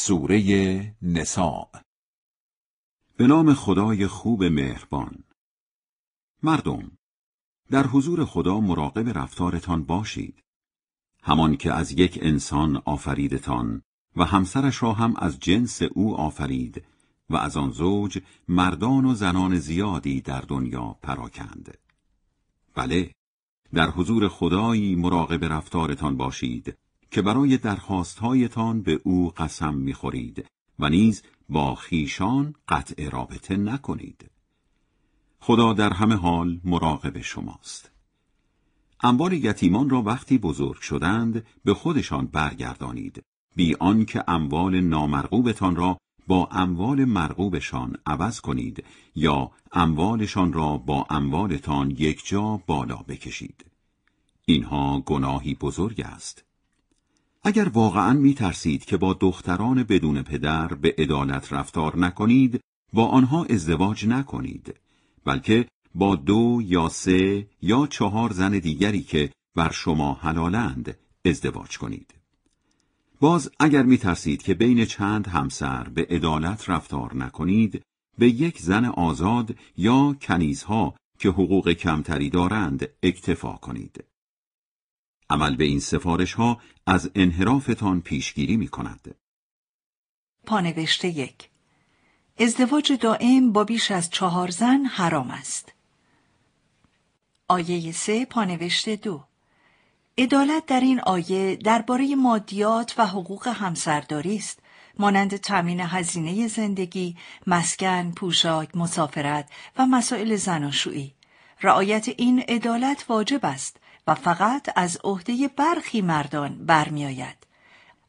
سوره نساء. به نام خدای خوب مهربان. مردم در حضور خدا مراقب رفتارتان باشید. همان که از یک انسان آفریدتان و همسرش را هم از جنس او آفرید و از آن زوج مردان و زنان زیادی در دنیا پراکند. بله در حضور خدایی مراقب رفتارتان باشید. که برای درخواستهایتان به او قسم می‌خورید و نیز با خیشان قطع رابطه نکنید. خدا در همه حال مراقب شماست. اموال یتیمان را وقتی بزرگ شدند به خودشان برگردانید. بی آنکه اموال نامرغوبتان را با اموال مرغوبشان عوض کنید یا اموالشان را با اموالتان یک جا بالا بکشید. اینها گناهی بزرگ است. اگر واقعا می ترسید که با دختران بدون پدر به عدالت رفتار نکنید با آنها ازدواج نکنید بلکه با دو یا سه یا چهار زن دیگری که بر شما حلالند ازدواج کنید. باز اگر می ترسید که بین چند همسر به عدالت رفتار نکنید به یک زن آزاد یا کنیزها که حقوق کمتری دارند اکتفا کنید. عمل به این سفارش ها از انحرافتان پیشگیری می کند. پانوشته یک ازدواج دائم با بیش از چهار زن حرام است. آیه سه پانوشته دو عدالت در این آیه درباره مادیات و حقوق همسرداری است مانند تامین هزینه زندگی، مسکن، پوشاک، مسافرت و مسائل زناشویی. رعایت این عدالت واجب است و فقط از عهده برخی مردان برمیآید.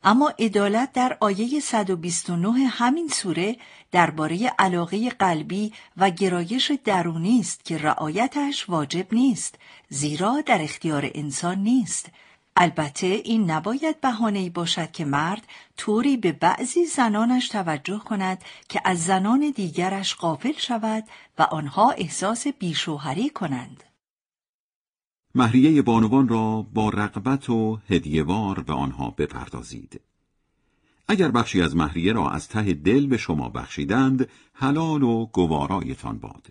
اما عدالت در آیه 129 همین سوره درباره علاقه قلبی و گرایش درونی است که رعایتش واجب نیست زیرا در اختیار انسان نیست البته این نباید بهانه‌ای باشد که مرد طوری به بعضی زنانش توجه کند که از زنان دیگرش غافل شود و آنها احساس بیشوهری کنند مهریه بانوان را با رقبت و هدیهوار به آنها بپردازید. اگر بخشی از مهریه را از ته دل به شما بخشیدند، حلال و گوارایتان باد.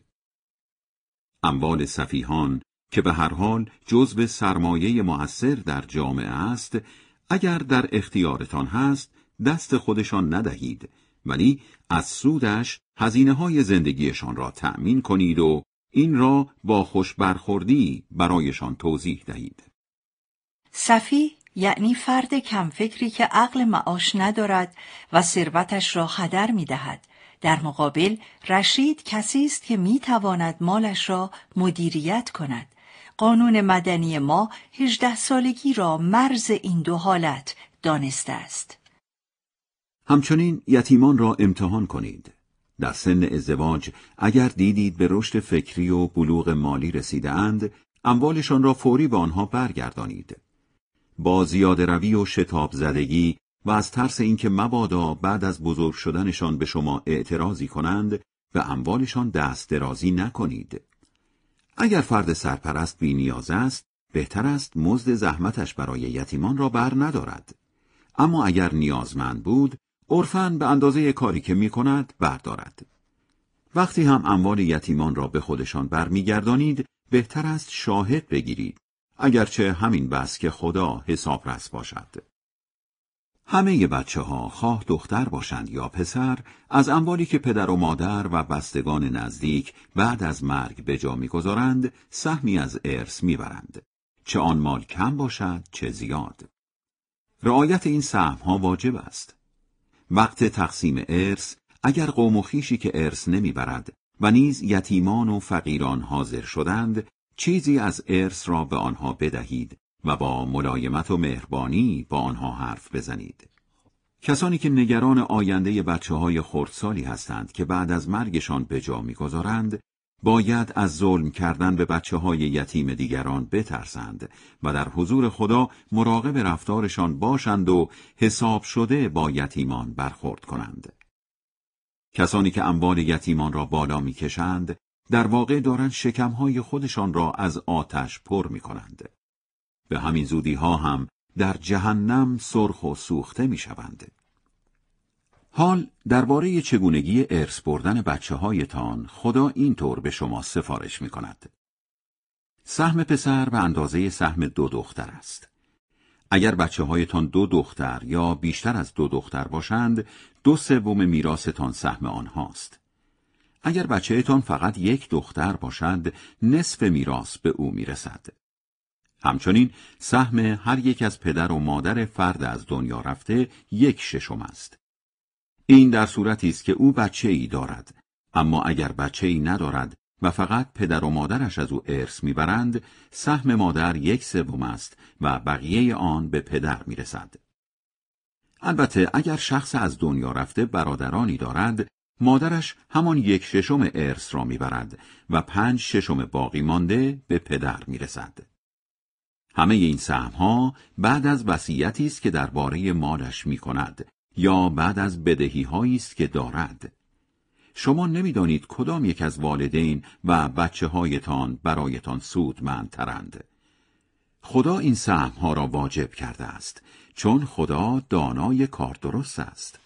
اموال صفیحان که به هر حال جزو سرمایه موثر در جامعه است، اگر در اختیارتان هست، دست خودشان ندهید، ولی از سودش هزینه های زندگیشان را تأمین کنید و این را با خوش برخوردی برایشان توضیح دهید. صفی یعنی فرد کمفکری که عقل معاش ندارد و ثروتش را هدر می دهد. در مقابل رشید کسی است که می تواند مالش را مدیریت کند. قانون مدنی ما هجده سالگی را مرز این دو حالت دانسته است. همچنین یتیمان را امتحان کنید. در سن ازدواج اگر دیدید به رشد فکری و بلوغ مالی رسیدهاند اموالشان را فوری به آنها برگردانید. با زیاده روی و شتاب زدگی و از ترس اینکه مبادا بعد از بزرگ شدنشان به شما اعتراضی کنند به اموالشان دست درازی نکنید. اگر فرد سرپرست بی نیاز است بهتر است مزد زحمتش برای یتیمان را بر ندارد. اما اگر نیازمند بود عرفن به اندازه کاری که می کند بردارد. وقتی هم اموال یتیمان را به خودشان برمیگردانید بهتر است شاهد بگیرید اگرچه همین بس که خدا حسابرس باشد. همه بچه ها خواه دختر باشند یا پسر از اموالی که پدر و مادر و بستگان نزدیک بعد از مرگ به جا می‌گذارند سهمی از ارث می‌برند چه آن مال کم باشد چه زیاد رعایت این سهم ها واجب است وقت تقسیم ارث اگر قوم و خیشی که ارث نمی‌برد و نیز یتیمان و فقیران حاضر شدند چیزی از ارث را به آنها بدهید و با ملایمت و مهربانی با آنها حرف بزنید. کسانی که نگران آینده بچه های خردسالی هستند که بعد از مرگشان به جا می‌گذارند باید از ظلم کردن به بچه های یتیم دیگران بترسند و در حضور خدا مراقب رفتارشان باشند و حساب شده با یتیمان برخورد کنند. کسانی که اموال یتیمان را بالا می‌کشند در واقع دارند شکمهای خودشان را از آتش پر می کنند. به همین زودی ها هم در جهنم سرخ و سوخته می شوند. حال درباره چگونگی ارث بردن بچه هایتان خدا اینطور به شما سفارش می کند. سهم پسر به اندازه سهم دو دختر است. اگر بچه هایتان دو دختر یا بیشتر از دو دختر باشند، دو سوم میراستان سهم آنهاست. اگر بچهتان فقط یک دختر باشد، نصف میراث به او می‌رسد. همچنین سهم هر یک از پدر و مادر فرد از دنیا رفته یک ششم است. این در صورتی است که او بچه ای دارد، اما اگر بچه ای ندارد و فقط پدر و مادرش از او ارث می‌برند، سهم مادر یک سوم است و بقیه آن به پدر می‌رسد. البته اگر شخص از دنیا رفته برادرانی دارد، مادرش همان یک ششم ارث را می‌برد و پنج ششم باقی مانده به پدر می‌رسد. همه این سهمها بعد از وصیتی است که درباره مالش می کند یا بعد از بدهی است که دارد. شما نمی‌دانید کدام یک از والدین و بچه هایتان برایتان سودمندترند. خدا این سهمها را واجب کرده است چون خدا دانای کار درست است.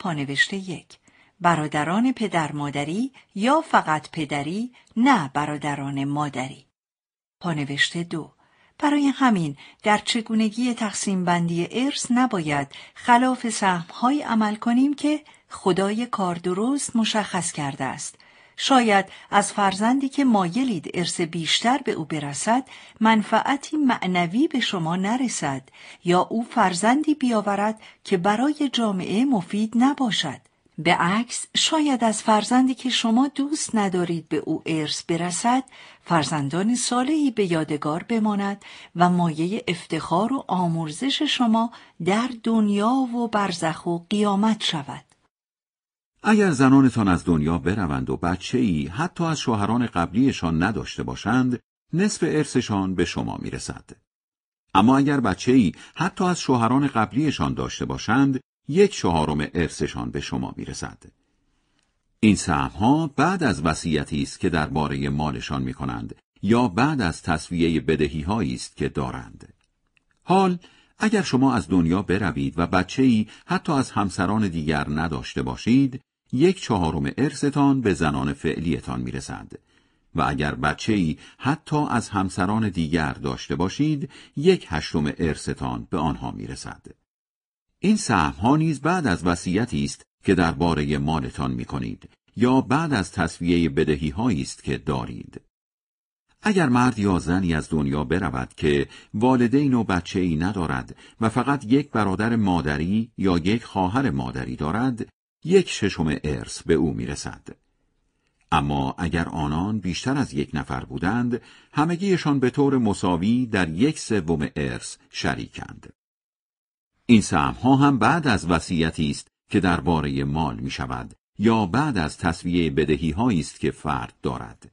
پانوشته یک برادران پدر مادری یا فقط پدری نه برادران مادری پانوشته دو برای همین در چگونگی تقسیم بندی ارث نباید خلاف سهمهایی عمل کنیم که خدای کار درست مشخص کرده است. شاید از فرزندی که مایلید ارث بیشتر به او برسد منفعتی معنوی به شما نرسد یا او فرزندی بیاورد که برای جامعه مفید نباشد. به عکس شاید از فرزندی که شما دوست ندارید به او ارث برسد فرزندان صالحی به یادگار بماند و مایه افتخار و آمرزش شما در دنیا و برزخ و قیامت شود اگر زنانتان از دنیا بروند و بچه ای حتی از شوهران قبلیشان نداشته باشند نصف ارثشان به شما می‌رسد اما اگر بچه ای حتی از شوهران قبلیشان داشته باشند یک چهارم ارثشان به شما می‌رسد. این ها بعد از وصیتی است که درباره مالشان می کنند یا بعد از تصویه بدهی است که دارند. حال اگر شما از دنیا بروید و بچه ای حتی از همسران دیگر نداشته باشید، یک چهارم ارثتان به زنان فعلیتان می‌رسد و اگر بچه ای حتی از همسران دیگر داشته باشید، یک هشتم ارثتان به آنها می‌رسد. این سهم ها نیز بعد از وصیتی است که درباره مالتان می کنید یا بعد از تصویه بدهی است که دارید. اگر مرد یا زنی از دنیا برود که والدین و بچه ای ندارد و فقط یک برادر مادری یا یک خواهر مادری دارد، یک ششم ارث به او می‌رسد. اما اگر آنان بیشتر از یک نفر بودند، همگیشان به طور مساوی در یک سوم ارث شریکند. این سهم ها هم بعد از وصیتی است که درباره مال می شود یا بعد از تصویه بدهی است که فرد دارد.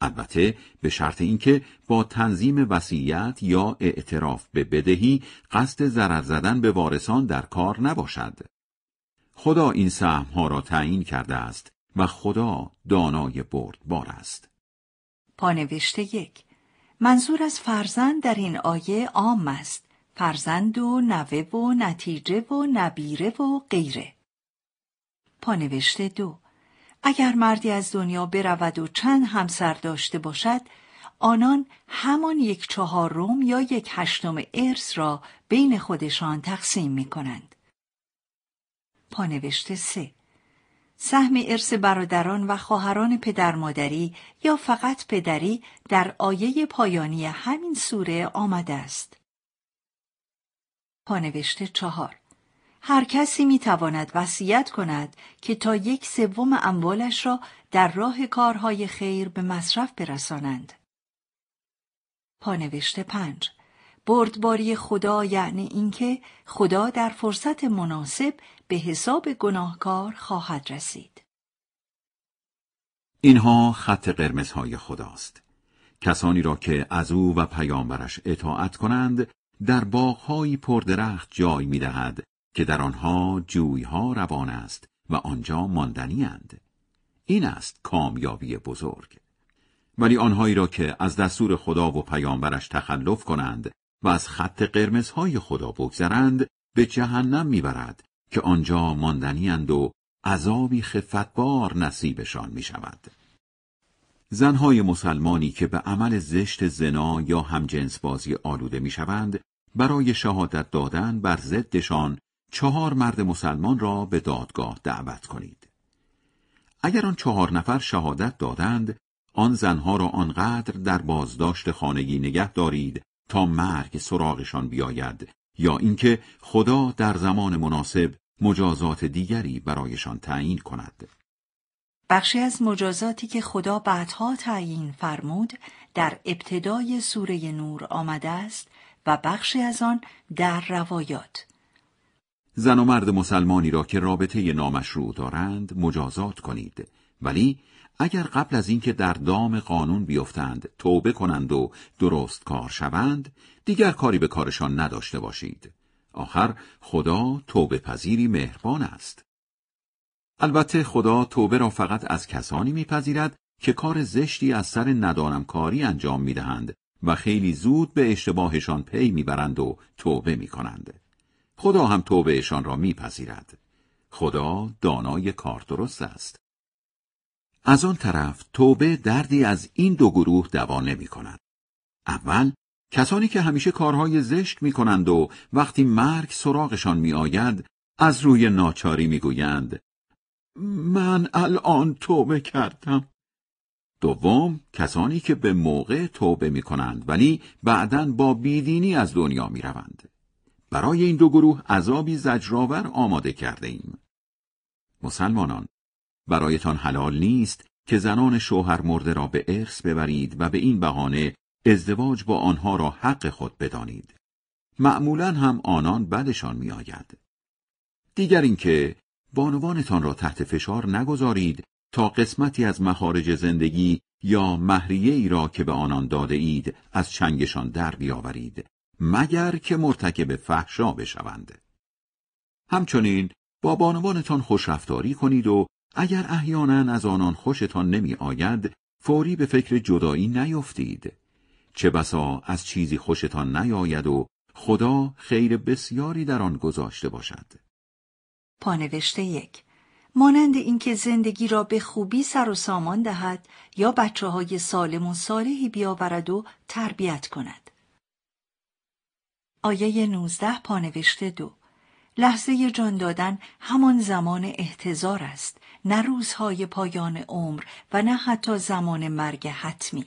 البته به شرط اینکه با تنظیم وصیت یا اعتراف به بدهی قصد ضرر زدن به وارثان در کار نباشد. خدا این سهم ها را تعیین کرده است و خدا دانای بردبار است. پانوشته یک. منظور از فرزند در این آیه عام است. فرزند و نوه و نتیجه و نبیره و غیره. پانوشته دو اگر مردی از دنیا برود و چند همسر داشته باشد آنان همان یک چهارم یا یک هشتم ارث را بین خودشان تقسیم می کنند. پانوشته سه سهم ارث برادران و خواهران پدر مادری یا فقط پدری در آیه پایانی همین سوره آمده است. پانوشته چهار هر کسی می تواند وصیت کند که تا یک سوم اموالش را در راه کارهای خیر به مصرف برسانند. پانوشته پنج بردباری خدا یعنی اینکه خدا در فرصت مناسب به حساب گناهکار خواهد رسید. اینها خط قرمزهای خداست. کسانی را که از او و پیامبرش اطاعت کنند در باغهایی پردرخت جای می‌دهد که در آنها جویها روان است و آنجا ماندنی اند. این است کامیابی بزرگ. ولی آنهایی را که از دستور خدا و پیامبرش تخلف کنند و از خط قرمزهای خدا بگذرند به جهنم می‌برد که آنجا ماندنی و عذابی خفتبار نصیبشان می شود. زنهای مسلمانی که به عمل زشت زنا یا همجنس بازی آلوده می شوند برای شهادت دادن بر ضدشان چهار مرد مسلمان را به دادگاه دعوت کنید. اگر آن چهار نفر شهادت دادند، آن زنها را آنقدر در بازداشت خانگی نگه دارید تا مرگ سراغشان بیاید یا اینکه خدا در زمان مناسب مجازات دیگری برایشان تعیین کند. بخشی از مجازاتی که خدا بعدها تعیین فرمود در ابتدای سوره نور آمده است و بخشی از آن در روایات زن و مرد مسلمانی را که رابطه نامشروع دارند مجازات کنید. ولی اگر قبل از اینکه در دام قانون بیفتند توبه کنند و درست کار شوند دیگر کاری به کارشان نداشته باشید. آخر خدا توبه پذیری مهربان است. البته خدا توبه را فقط از کسانی میپذیرد که کار زشتی از سر ندانم کاری انجام می‌دهند و خیلی زود به اشتباهشان پی می‌برند و توبه می‌کنند. خدا هم توبهشان را میپذیرد. خدا دانای کار درست است. از آن طرف توبه دردی از این دو گروه دوا نمی کند. اول کسانی که همیشه کارهای زشت می کنند و وقتی مرگ سراغشان می آید از روی ناچاری می گویند من الان توبه کردم. دوم کسانی که به موقع توبه می کنند ولی بعدا با بیدینی از دنیا می روند. برای این دو گروه عذابی زجرآور آماده کرده ایم. مسلمانان برایتان حلال نیست که زنان شوهر مرده را به ارث ببرید و به این بهانه ازدواج با آنها را حق خود بدانید. معمولا هم آنان بدشان میآید. دیگر اینکه بانوانتان را تحت فشار نگذارید تا قسمتی از مخارج زندگی یا مهریه ای را که به آنان داده اید از چنگشان در بیاورید مگر که مرتکب فحشا بشوند. همچنین با بانوانتان خوشرفتاری کنید و اگر احیانا از آنان خوشتان نمی آید فوری به فکر جدایی نیفتید. چه بسا از چیزی خوشتان نیاید و خدا خیر بسیاری در آن گذاشته باشد. پانوشته یک مانند اینکه زندگی را به خوبی سر و سامان دهد یا بچه های سالم و صالحی بیاورد و تربیت کند. آیه 19 پانوشته دو لحظه جان دادن همان زمان احتضار است نه روزهای پایان عمر و نه حتی زمان مرگ حتمی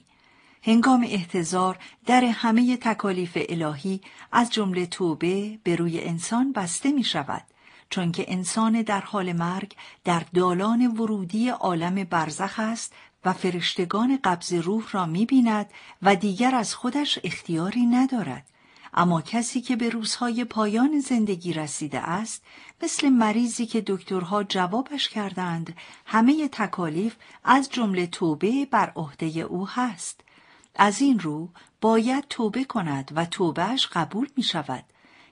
هنگام احتضار در همه تکالیف الهی از جمله توبه به روی انسان بسته می شود چون که انسان در حال مرگ در دالان ورودی عالم برزخ است و فرشتگان قبض روح را می بیند و دیگر از خودش اختیاری ندارد. اما کسی که به روزهای پایان زندگی رسیده است مثل مریضی که دکترها جوابش کردند همه تکالیف از جمله توبه بر عهده او هست. از این رو باید توبه کند و توبهش قبول می شود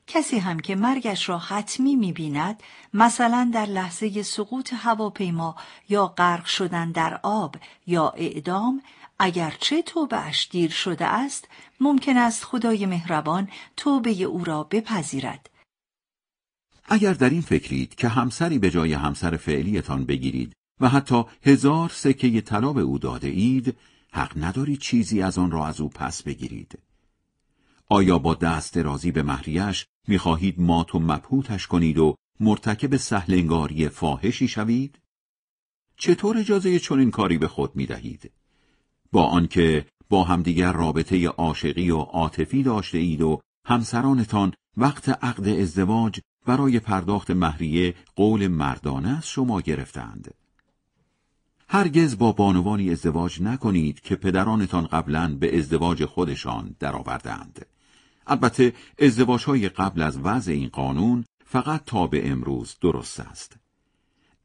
کسی هم که مرگش را حتمی می بیند مثلا در لحظه سقوط هواپیما یا غرق شدن در آب یا اعدام اگرچه توبهش دیر شده است ممکن است خدای مهربان توبه او را بپذیرد اگر در این فکرید که همسری به جای همسر فعلیتان بگیرید و حتی هزار سکه طلا به او داده اید حق ندارید چیزی از آن را از او پس بگیرید آیا با دست رازی به مهریش می‌خواهید مات و مبهوتش کنید و مرتکب سهلنگاری فاحشی شوید؟ چطور اجازه چنین کاری به خود می‌دهید؟ با آنکه با همدیگر رابطه عاشقی و عاطفی داشته اید و همسرانتان وقت عقد ازدواج برای پرداخت مهریه قول مردانه از شما گرفتند. هرگز با بانوانی ازدواج نکنید که پدرانتان قبلا به ازدواج خودشان درآوردند. البته ازدواج های قبل از وضع این قانون فقط تا به امروز درست است.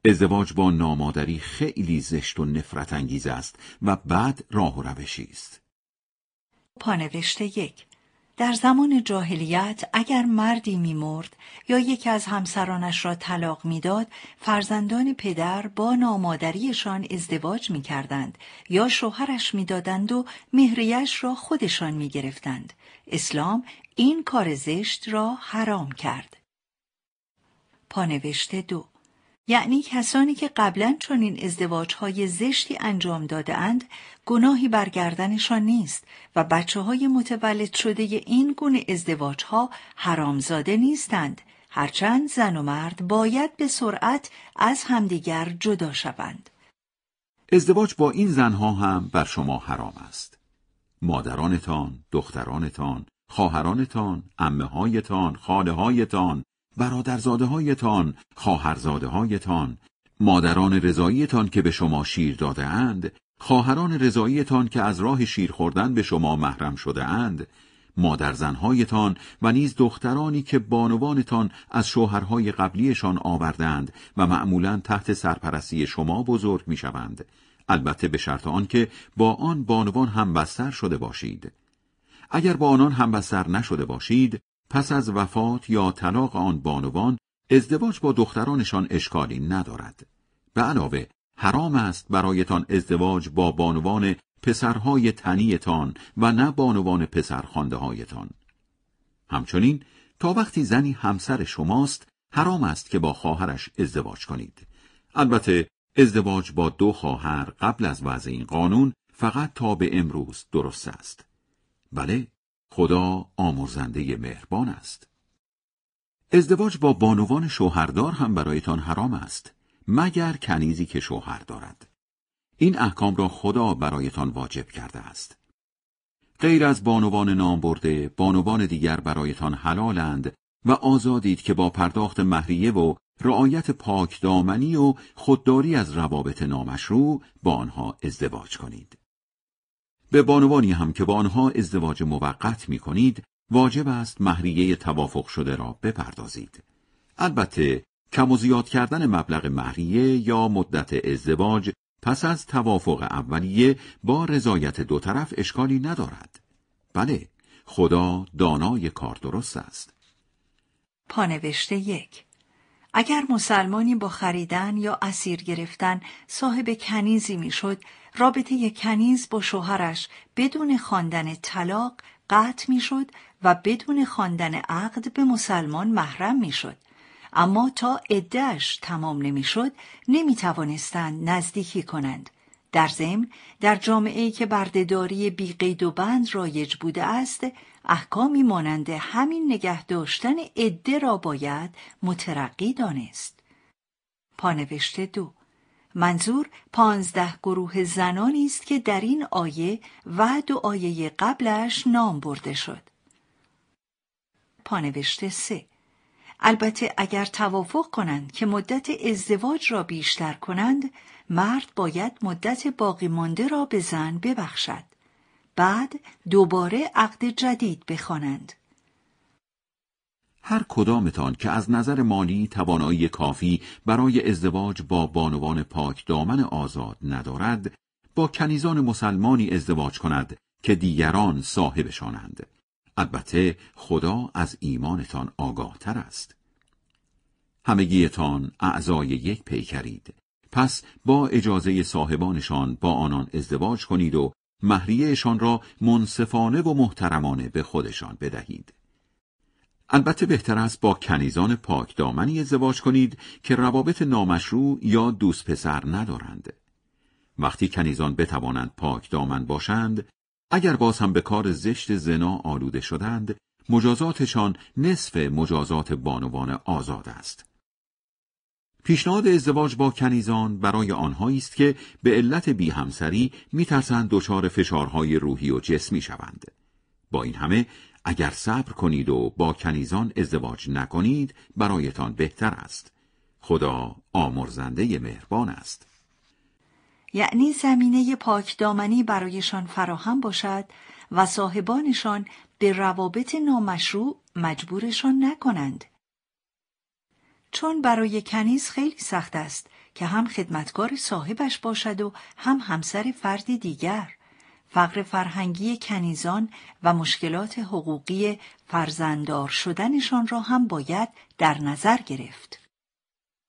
ازدواج با نامادری خیلی زشت و نفرت انگیز است و بعد راه و روشی است. پانوشته یک. در زمان جاهلیت اگر مردی میمرد یا یکی از همسرانش را طلاق می‌داد فرزندان پدر با نامادریشان ازدواج می‌کردند یا شوهرش می‌دادند و مهریش را خودشان می‌گرفتند. اسلام این کار زشت را حرام کرد. پانوشته دو. یعنی کسانی که قبلا چنین ازدواجهای زشتی انجام دادهاند گناهی برگردنشان نیست و بچه های متولد شده این گونه ازدواجها حرامزاده نیستند. هرچند زن و مرد باید به سرعت از همدیگر جدا شوند. ازدواج با این زنها هم بر شما حرام است. مادرانتان، دخترانتان، خواهرانتان، امه هایتان، خاله هایتان، برادرزاده هایتان، خواهرزاده هایتان، مادران رضاییتان که به شما شیر داده اند، خواهران رضاییتان که از راه شیر خوردن به شما محرم شده اند، مادرزنهایتان و نیز دخترانی که بانوانتان از شوهرهای قبلیشان آوردند و معمولا تحت سرپرستی شما بزرگ می‌شوند. البته به شرط آنکه با آن بانوان هم بستر شده باشید. اگر با آنان هم بستر نشده باشید پس از وفات یا طلاق آن بانوان ازدواج با دخترانشان اشکالی ندارد. به علاوه حرام است برایتان ازدواج با بانوان پسرهای تنیتان و نه بانوان پسرخانده هایتان همچنین تا وقتی زنی همسر شماست حرام است که با خواهرش ازدواج کنید. البته ازدواج با دو خواهر قبل از وضع این قانون فقط تا به امروز درست است. بله خدا آمرزنده مهربان است. ازدواج با بانوان شوهردار هم برایتان حرام است مگر کنیزی که شوهر دارد. این احکام را خدا برایتان واجب کرده است. غیر از بانوان نام برده بانوان دیگر برایتان حلالند و آزادید که با پرداخت مهریه و رعایت پاک دامنی و خودداری از روابط نامشروع با آنها ازدواج کنید. به بانوانی هم که با آنها ازدواج موقت می کنید واجب است مهریه توافق شده را بپردازید البته کم و زیاد کردن مبلغ مهریه یا مدت ازدواج پس از توافق اولیه با رضایت دو طرف اشکالی ندارد. بله، خدا دانای کار درست است. پانوشته یک اگر مسلمانی با خریدن یا اسیر گرفتن صاحب کنیزی می‌شد، رابطه کنیز با شوهرش بدون خواندن طلاق قطع می‌شد و بدون خواندن عقد به مسلمان محرم می‌شد. اما تا عدهش تمام نمی‌شد نمی توانستند نزدیکی کنند در ضمن در جامعه که بردهداری بی قید و بند رایج بوده است احکامی مانند همین نگه داشتن عده را باید مترقی دانست پانوشته دو منظور پانزده گروه زنانی است که در این آیه و دو آیه قبلش نام برده شد. پانوشته سه. البته اگر توافق کنند که مدت ازدواج را بیشتر کنند مرد باید مدت باقی مانده را به زن ببخشد. بعد دوباره عقد جدید بخوانند. هر کدامتان که از نظر مالی توانایی کافی برای ازدواج با بانوان پاک دامن آزاد ندارد با کنیزان مسلمانی ازدواج کند که دیگران صاحبشانند البته خدا از ایمانتان آگاه تر است. همگیتان اعضای یک پیکرید. پس با اجازه صاحبانشان با آنان ازدواج کنید و مهریهشان را منصفانه و محترمانه به خودشان بدهید. البته بهتر است با کنیزان پاک دامنی ازدواج کنید که روابط نامشروع یا دوست پسر ندارند. وقتی کنیزان بتوانند پاک دامن باشند، اگر باز هم به کار زشت زنا آلوده شدند مجازاتشان نصف مجازات بانوان آزاد است پیشنهاد ازدواج با کنیزان برای آنهایی است که به علت بی همسری میترسند دچار فشارهای روحی و جسمی شوند با این همه اگر صبر کنید و با کنیزان ازدواج نکنید برایتان بهتر است خدا آمرزنده مهربان است یعنی زمینه پاکدامنی برایشان فراهم باشد و صاحبانشان به روابط نامشروع مجبورشان نکنند. چون برای کنیز خیلی سخت است که هم خدمتکار صاحبش باشد و هم همسر فردی دیگر. فقر فرهنگی کنیزان و مشکلات حقوقی فرزندار شدنشان را هم باید در نظر گرفت.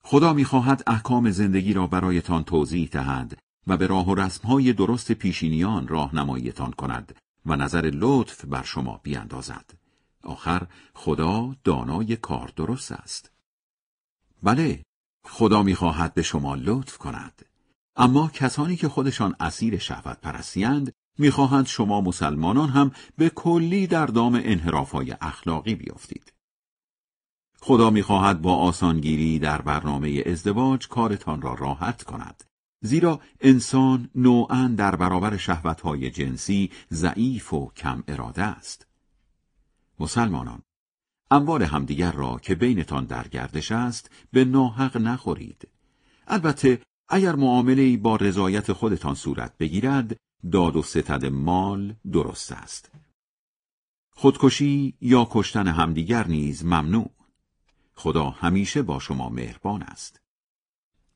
خدا می‌خواهد احکام زندگی را برایتان توضیح دهد و به راه و رسمهای درست پیشینیان راهنماییتان کند و نظر لطف بر شما بیاندازد. آخر خدا دانای کار درست است. بله خدا می‌خواهد به شما لطف کند اما کسانی که خودشان اسیر شهوت پرستیند می‌خواهند شما مسلمانان هم به کلی در دام انحرافهای اخلاقی بیافتید. خدا می‌خواهد با آسانگیری در برنامه ازدواج کارتان را راحت کند زیرا انسان نوعا در برابر شهوتهای جنسی ضعیف و کم اراده است. مسلمانان اموال همدیگر را که بینتان در گردش است به ناحق نخورید. البته اگر معامله با رضایت خودتان صورت بگیرد داد و ستد مال درست است. خودکشی یا کشتن همدیگر نیز ممنوع. خدا همیشه با شما مهربان است.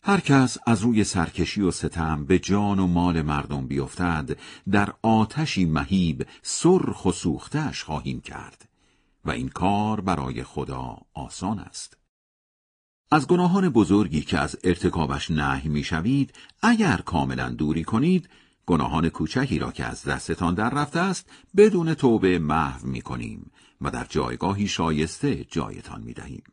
هر کس از روی سرکشی و ستم به جان و مال مردم بیفتد در آتشی مهیب سرخ و سوختش خواهیم کرد و این کار برای خدا آسان است. از گناهان بزرگی که از ارتکابش نهی می‌شوید اگر کاملا دوری کنید گناهان کوچکی را که از دستتان در رفته است بدون توبه محو می کنیم و در جایگاهی شایسته جایتان می دهیم.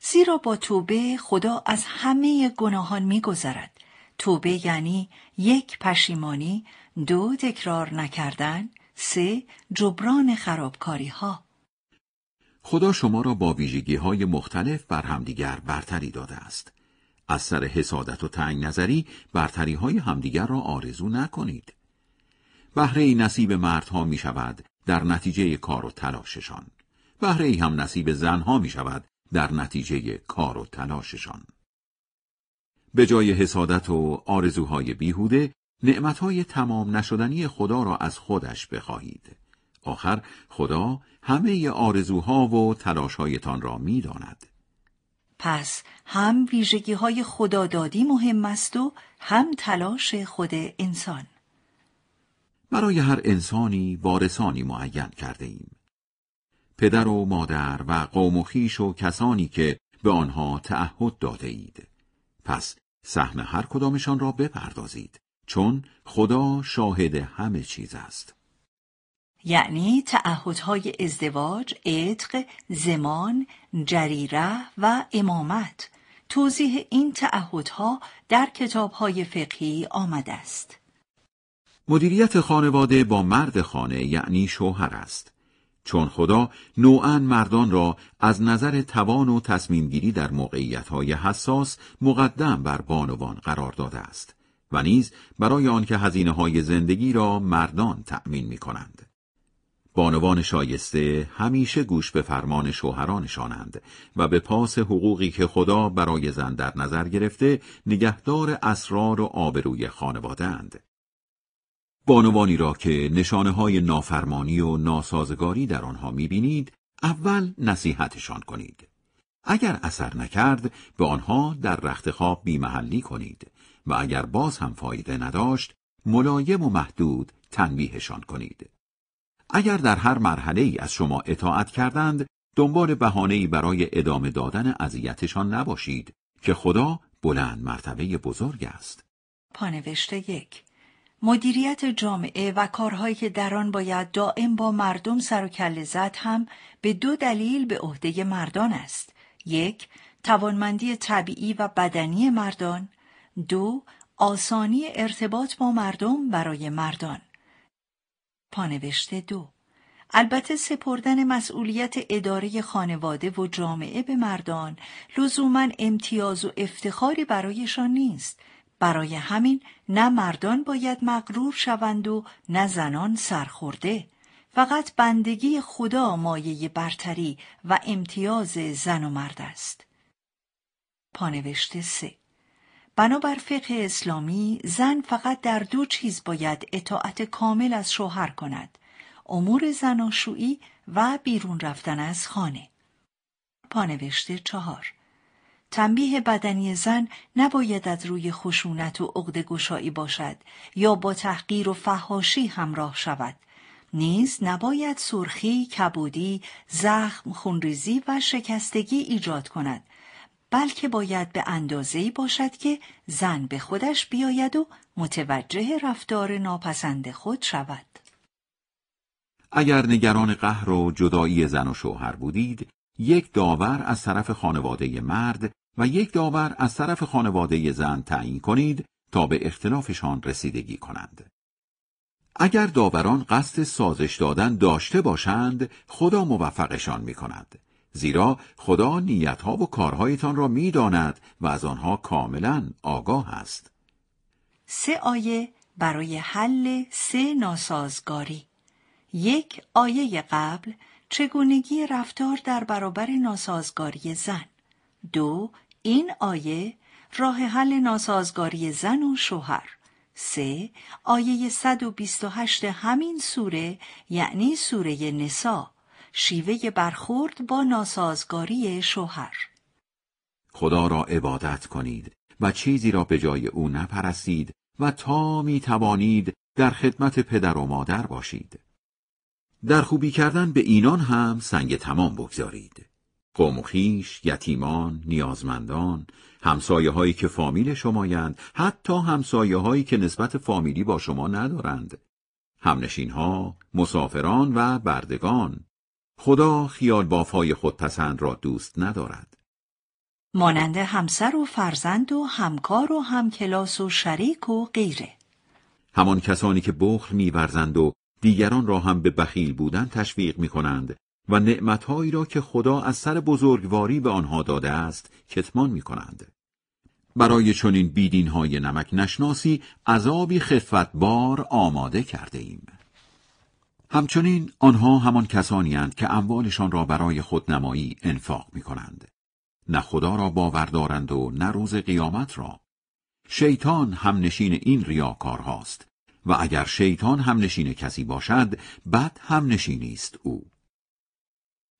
زیرا با توبه خدا از همه گناهان میگذرد. توبه یعنی یک پشیمانی دو تکرار نکردن سه جبران خرابکاری ها خدا شما را با ویژگی های مختلف بر همدیگر برتری داده است. از سر حسادت و تنگ نظری برتری های همدیگر را آرزو نکنید بهره نصیب مردها می شود در نتیجه کار و تلاششان بهره هم نصیب زنها می شود در نتیجه کار و تلاششان. به جای حسادت و آرزوهای بیهوده، نعمتهای تمام نشدنی خدا را از خودش بخواهید. آخر خدا همه آرزوها و تلاشهایتان را می‌داند. پس هم ویژگی های خدادادی مهم است و هم تلاش خود انسان. برای هر انسانی وارثانی معین کرده ایم. پدر و مادر و قوم و خیش و کسانی که به آنها تعهد داده اید. پس سهم هر کدامشان را بپردازید چون خدا شاهد همه چیز است. یعنی تعهدهای ازدواج، عتق، زمان، جریره و امامت توضیح این تعهدها در کتابهای فقهی آمده است. مدیریت خانواده با مرد خانه یعنی شوهر است. چون خدا نوعا مردان را از نظر توان و تصمیمگیری در موقعیت‌های حساس مقدم بر بانوان قرار داده است و نیز برای آنکه هزینه های زندگی را مردان تأمین می کنند. بانوان شایسته همیشه گوش به فرمان شوهرانشانند و به پاس حقوقی که خدا برای زن در نظر گرفته نگهدار اسرار و آبروی خانواده اند. بانوانی را که نشانه های نافرمانی و ناسازگاری در آنها می‌بینید اول نصیحتشان کنید. اگر اثر نکرد به آنها در رخت خواب بیمحلی کنید و اگر باز هم فایده نداشت ملایم و محدود تنبیهشان کنید. اگر در هر مرحله ای از شما اطاعت کردند دنبال بهانه‌ای برای ادامه دادن اذیتشان نباشید که خدا بلند مرتبه بزرگ است. پانوشته یک مدیریت جامعه و کارهایی که در آن باید دائم با مردم سر و کله زد هم به دو دلیل به عهده مردان است. یک، توانمندی طبیعی و بدنی مردان. دو، آسانی ارتباط با مردم برای مردان. پانوشته دو. البته سپردن مسئولیت اداره خانواده و جامعه به مردان لزوما امتیاز و افتخاری برایشان نیست. برای همین نه مردان باید مغرور شوند و نه زنان سرخورده. فقط بندگی خدا مایه برتری و امتیاز زن و مرد است. پانوشته سه. بنابر فقه اسلامی زن فقط در دو چیز باید اطاعت کامل از شوهر کند امور زناشویی و بیرون رفتن از خانه. پانوشته چهار. تنبیه بدنی زن نباید از روی خشونت و عقد گشایی باشد یا با تحقیر و فهاشی همراه شود. نیز نباید سرخی، کبودی، زخم، خونریزی و شکستگی ایجاد کند. بلکه باید به اندازه‌ای باشد که زن به خودش بیاید و متوجه رفتار ناپسند خود شود. اگر نگران قهر و جدایی زن و شوهر بودید، یک داور از طرف خانواده مرد و یک داور از طرف خانواده زن تعیین کنید تا به اختلافشان رسیدگی کنند. اگر داوران قصد سازش دادن داشته باشند خدا موفقشان می کند. زیرا خدا نیتها و کارهایتان را می‌داند و از آنها کاملا آگاه است. سه آیه برای حل سه ناسازگاری. یک آیه قبل چگونگی رفتار در برابر ناسازگاری زن. دو این آیه راه حل ناسازگاری زن و شوهر. سه آیه 128 همین سوره یعنی سوره نسا شیوه برخورد با ناسازگاری شوهر خدا را عبادت کنید و چیزی را به جای او نپرستید و تا می توانید در خدمت پدر و مادر باشید. در خوبی کردن به اینان هم سنگ تمام بگذارید. قوم خیش، یتیمان، نیازمندان، همسایه هایی که فامیل شمایند، حتی همسایه هایی که نسبت فامیلی با شما ندارند. همنشین ها، مسافران و بردگان. خدا خیال بافای خودپسند را دوست ندارد. مانند همسر و فرزند و همکار و همکلاس و شریک و غیره. همان کسانی که بخل میورزند و دیگران را هم به بخیل بودن تشویق می کنند و نعمتهایی را که خدا از سر بزرگواری به آنها داده است کتمان می کنند. برای چنین بیدین های نمک نشناسی عذابی خفتبار آماده کرده ایم. همچنین آنها همان کسانی هستند که اموالشان را برای خودنمایی انفاق می کنند. نه خدا را باور دارند و نه روز قیامت را. شیطان هم نشین این ریاکارهاست و اگر شیطان هم نشین کسی باشد بد هم نشینی است او.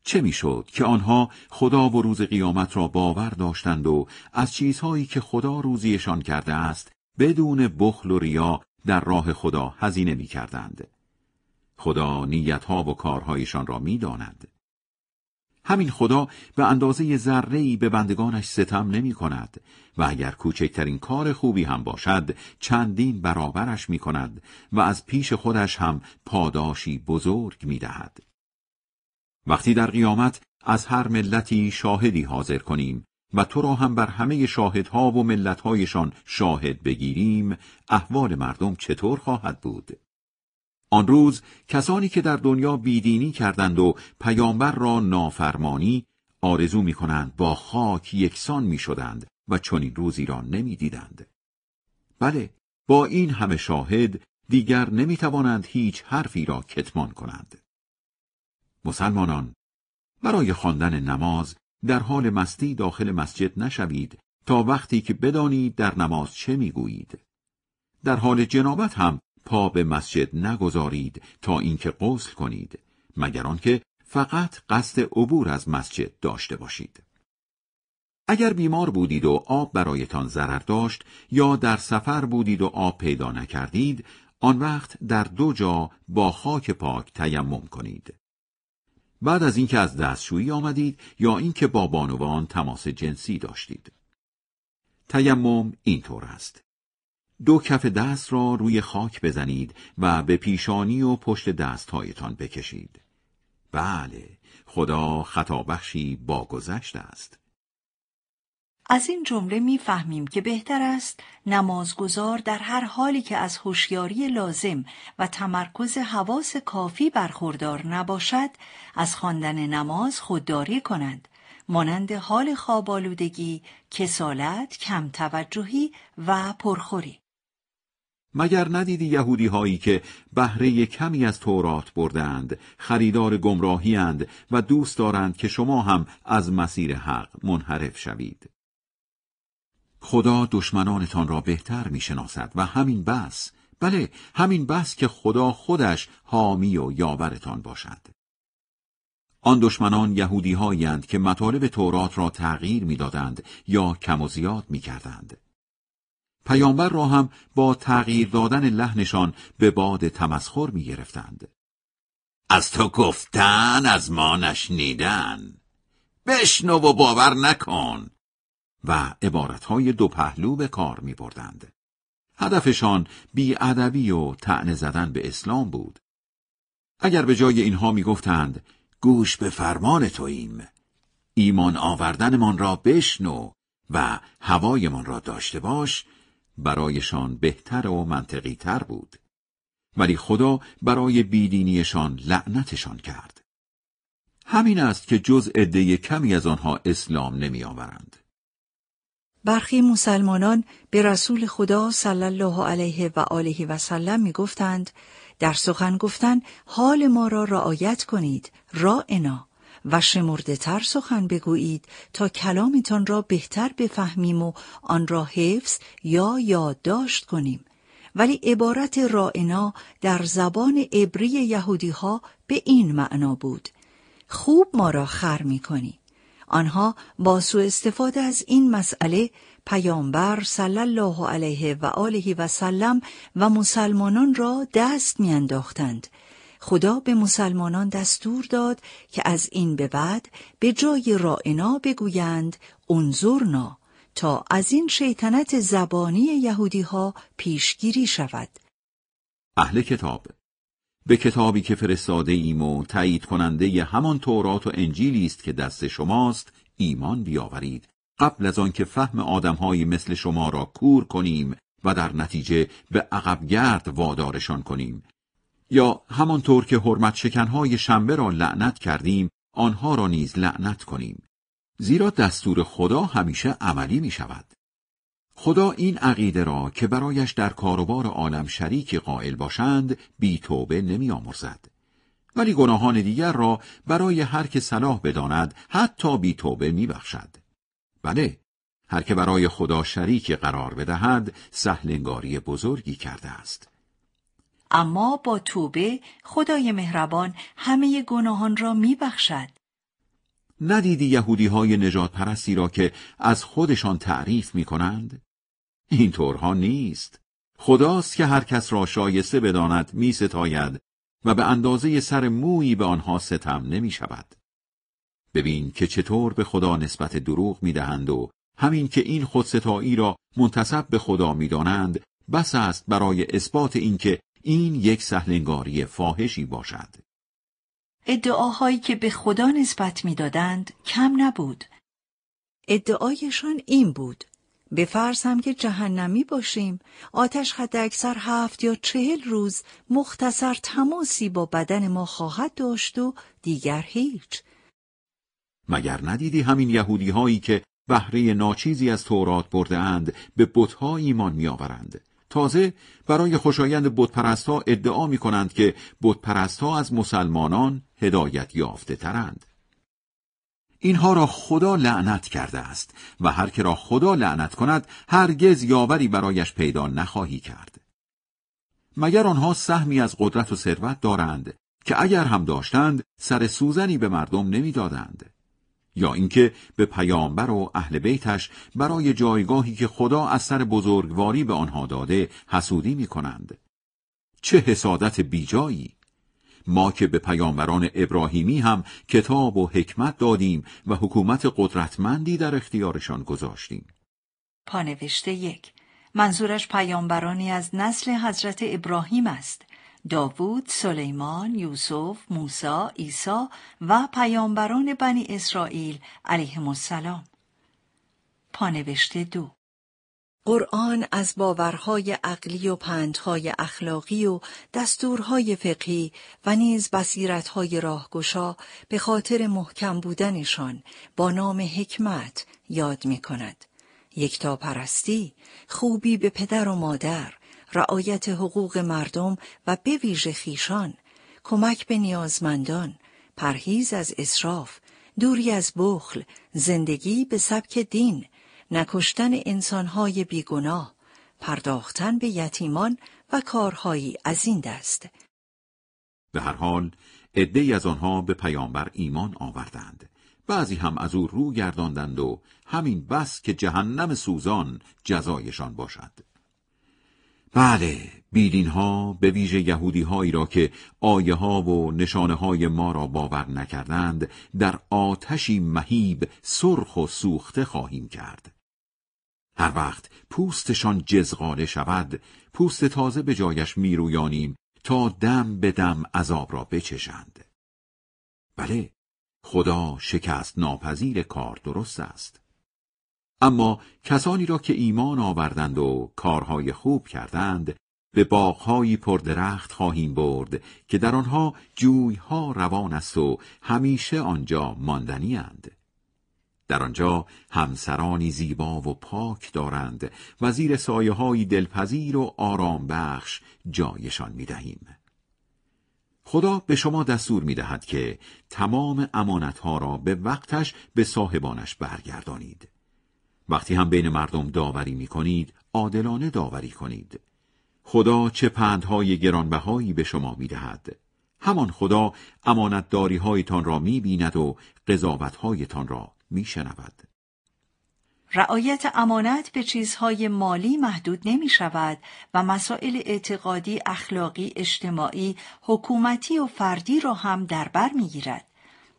چه می‌شد که آنها خدا و روز قیامت را باور داشتند و از چیزهایی که خدا روزیشان کرده است بدون بخل و ریا در راه خدا هزینه می کردند. خدا نیتها و کارهایشان را می داند. همین خدا به اندازه ذره‌ای به بندگانش ستم نمی کند و اگر کوچکترین کار خوبی هم باشد چندین برابرش می کند و از پیش خودش هم پاداشی بزرگ می دهد. وقتی در قیامت از هر ملتی شاهدی حاضر کنیم و تو را هم بر همه شاهدها و ملتهایشان شاهد بگیریم احوال مردم چطور خواهد بود؟ آن روز کسانی که در دنیا بیدینی کردند و پیامبر را نافرمانی آرزو می کنند با خاک یکسان می شدند و چنین روزی را نمی دیدند. بله با این همه شاهد دیگر نمی توانند هیچ حرفی را کتمان کنند. مسلمانان برای خواندن نماز در حال مستی داخل مسجد نشوید تا وقتی که بدانید در نماز چه می‌گویید. در حال جنابت هم پا به مسجد نگذارید تا اینکه غسل کنید مگر آنکه فقط قصد عبور از مسجد داشته باشید. اگر بیمار بودید و آب برایتان ضرر داشت یا در سفر بودید و آب پیدا نکردید آن وقت در دو جا با خاک پاک تیمم کنید. بعد از اینکه از دستشویی آمدید یا اینکه با بانوان تماس جنسی داشتید. تیمم اینطور است. دو کف دست را روی خاک بزنید و به پیشانی و پشت دستهایتان بکشید. بله، خدا خطا بخشی با گذشته است. از این جمله می‌فهمیم که بهتر است نمازگزار در هر حالی که از هوشیاری لازم و تمرکز حواس کافی برخوردار نباشد از خواندن نماز خودداری کند مانند حال خوابالودگی، کسالت، کم توجهی و پرخوری مگر ندیدی یهودی هایی که بهره کمی از تورات بردند خریدار گمراهی اند و دوست دارند که شما هم از مسیر حق منحرف شوید؟ خدا دشمنانتان را بهتر می‌شناسد و همین بس. بله همین بس که خدا خودش حامی و یاورتان باشد. آن دشمنان یهودی هایی که مطالب تورات را تغییر می‌دادند یا کم و زیاد می‌کردند. پیامبر را هم با تغییر دادن لحنشان به باد تمسخر می گرفتند. از تو گفتن از ما نشنیدن بشنو و باور نکن و عبارتهای دو پهلو به کار می بردند. هدفشان بیادبی و تعنه زدن به اسلام بود. اگر به جای اینها می گفتند گوش به فرمان توییم ایمان آوردنمان را بشنو و هوایمان را داشته باش برایشان بهتر و منطقی تر بود. ولی خدا برای بیدینیشان لعنتشان کرد. همین است که جز عده کمی از آنها اسلام نمی آورند. برخی مسلمانان به رسول خدا صلی الله علیه و آله و سلم می گفتند در سخن گفتن حال ما را رعایت کنید رائنا و شمرده تر سخن بگویید تا کلامتان را بهتر بفهمیم و آن را حفظ یا یادداشت کنیم. ولی عبارت رائنا در زبان عبری یهودی ها به این معنا بود. خوب ما را خر می کنی. آنها با سوء استفاده از این مسئله پیامبر صلی الله علیه و آله و سلم و مسلمانان را دست میانداختند. خدا به مسلمانان دستور داد که از این به بعد به جای رائنا بگویند انظرنا تا از این شیطنت زبانی یهودی ها پیشگیری شود. اهل کتاب به کتابی که فرستاده ایم و تایید کننده همان تورات و انجیلی است که دست شماست ایمان بیاورید. قبل از آنکه فهم آدمهایی مثل شما را کور کنیم و در نتیجه به عقبگرد وادارشان کنیم. یا همانطور که حرمت شکنهای شنبه را لعنت کردیم آنها را نیز لعنت کنیم زیرا دستور خدا همیشه عملی می شود خدا این عقیده را که برایش در کاروبار عالم شریک قائل باشند بی توبه نمی آمرزد. ولی گناهان دیگر را برای هر که صلاح بداند حتی بی توبه می بخشد. بله هر که برای خدا شریک قرار بدهد سهلنگاری بزرگی کرده است اما با توبه خدای مهربان همه گناهان را می بخشد. ندیدی یهودی های نجات پرستی را که از خودشان تعریف می کنند؟ این طورها نیست. خداست که هر کس را شایسته بداند می ستاید و به اندازه سر مویی به آنها ستم نمی شود. ببین که چطور به خدا نسبت دروغ می دهند و همین که این خودستایی را منتصب به خدا می دانند بس است برای اثبات اینکه این یک سهلنگاری فاحشی باشد. ادعاهایی که به خدا نسبت می‌دادند کم نبود. ادعایشان این بود به فرض هم که جهنمی باشیم آتش حد اکثر هفت یا چهل روز مختصر تماسی با بدن ما خواهد داشت و دیگر هیچ مگر ندیدی همین یهودی هایی که بهره ناچیزی از تورات برده اند به بتها ایمان میآورند تازه برای خوشایند بتپرستها ادعا می کنند که بتپرستها از مسلمانان هدایت یافته ترند. اینها را خدا لعنت کرده است و هر که را خدا لعنت کند هرگز یاوری برایش پیدا نخواهی کرد. مگر آنها سهمی از قدرت و ثروت دارند که اگر هم داشتند سر سوزنی به مردم نمی‌دادند. یا اینکه به پیامبر و اهل بیتش برای جایگاهی که خدا از سر بزرگواری به آنها داده حسودی می کنند. چه حسادت بیجایی! ما که به پیامبران ابراهیمی هم کتاب و حکمت دادیم و حکومت قدرتمندی در اختیارشان گذاشتیم. پانوشته یک. منظورش پیامبرانی از نسل حضرت ابراهیم است. داوود، سلیمان، یوسف، موسی، عیسی و پیامبران بنی اسرائیل علیهم السلام. پانوشته دو قرآن از باورهای عقلی و پندهای اخلاقی و دستورهای فقهی و نیز بصیرتهای راهگشا به خاطر محکم بودنشان با نام حکمت یاد می کند. یکتا پرستی، خوبی به پدر و مادر، رعایت حقوق مردم و به ویژه خیشان، کمک به نیازمندان، پرهیز از اسراف، دوری از بخل، زندگی به سبک دین، نکشتن انسانهای بیگناه، پرداختن به یتیمان و کارهایی از این دست. به هر حال عدهای از آنها به پیامبر ایمان آوردند بعضی هم از او رو گرداندند و همین بس که جهنم سوزان جزایشان باشد بله بیدین ها به ویژه یهودی هایی را که آیه ها و نشانه های ما را باور نکردند در آتشی مهیب سرخ و سوخته خواهیم کرد. هر وقت پوستشان جزغاله شود پوست تازه به جایش میرویانیم تا دم به دم عذاب را بچشند. بله خدا شکست ناپذیر کار درست است. اما کسانی را که ایمان آوردند و کارهای خوب کردند به باغهایی پردرخت خواهیم برد که در آنها جویها روان است و همیشه آنجا ماندنی اند. در آنجا همسرانی زیبا و پاک دارند و زیر سایه های دلپذیر و آرام بخش جایشان می دهیم. خدا به شما دستور می دهد که تمام امانتها را به وقتش به صاحبانش برگردانید. وقتی هم بین مردم داوری می کنید، عادلانه داوری کنید. خدا چه پندهای گرانبهایی به شما می دهد. همان خدا امانتداری هایتان را می بیند و قضاوت هایتان را می شنود. رعایت امانت به چیزهای مالی محدود نمی شود و مسائل اعتقادی، اخلاقی، اجتماعی، حکومتی و فردی را هم در بر می گیرد.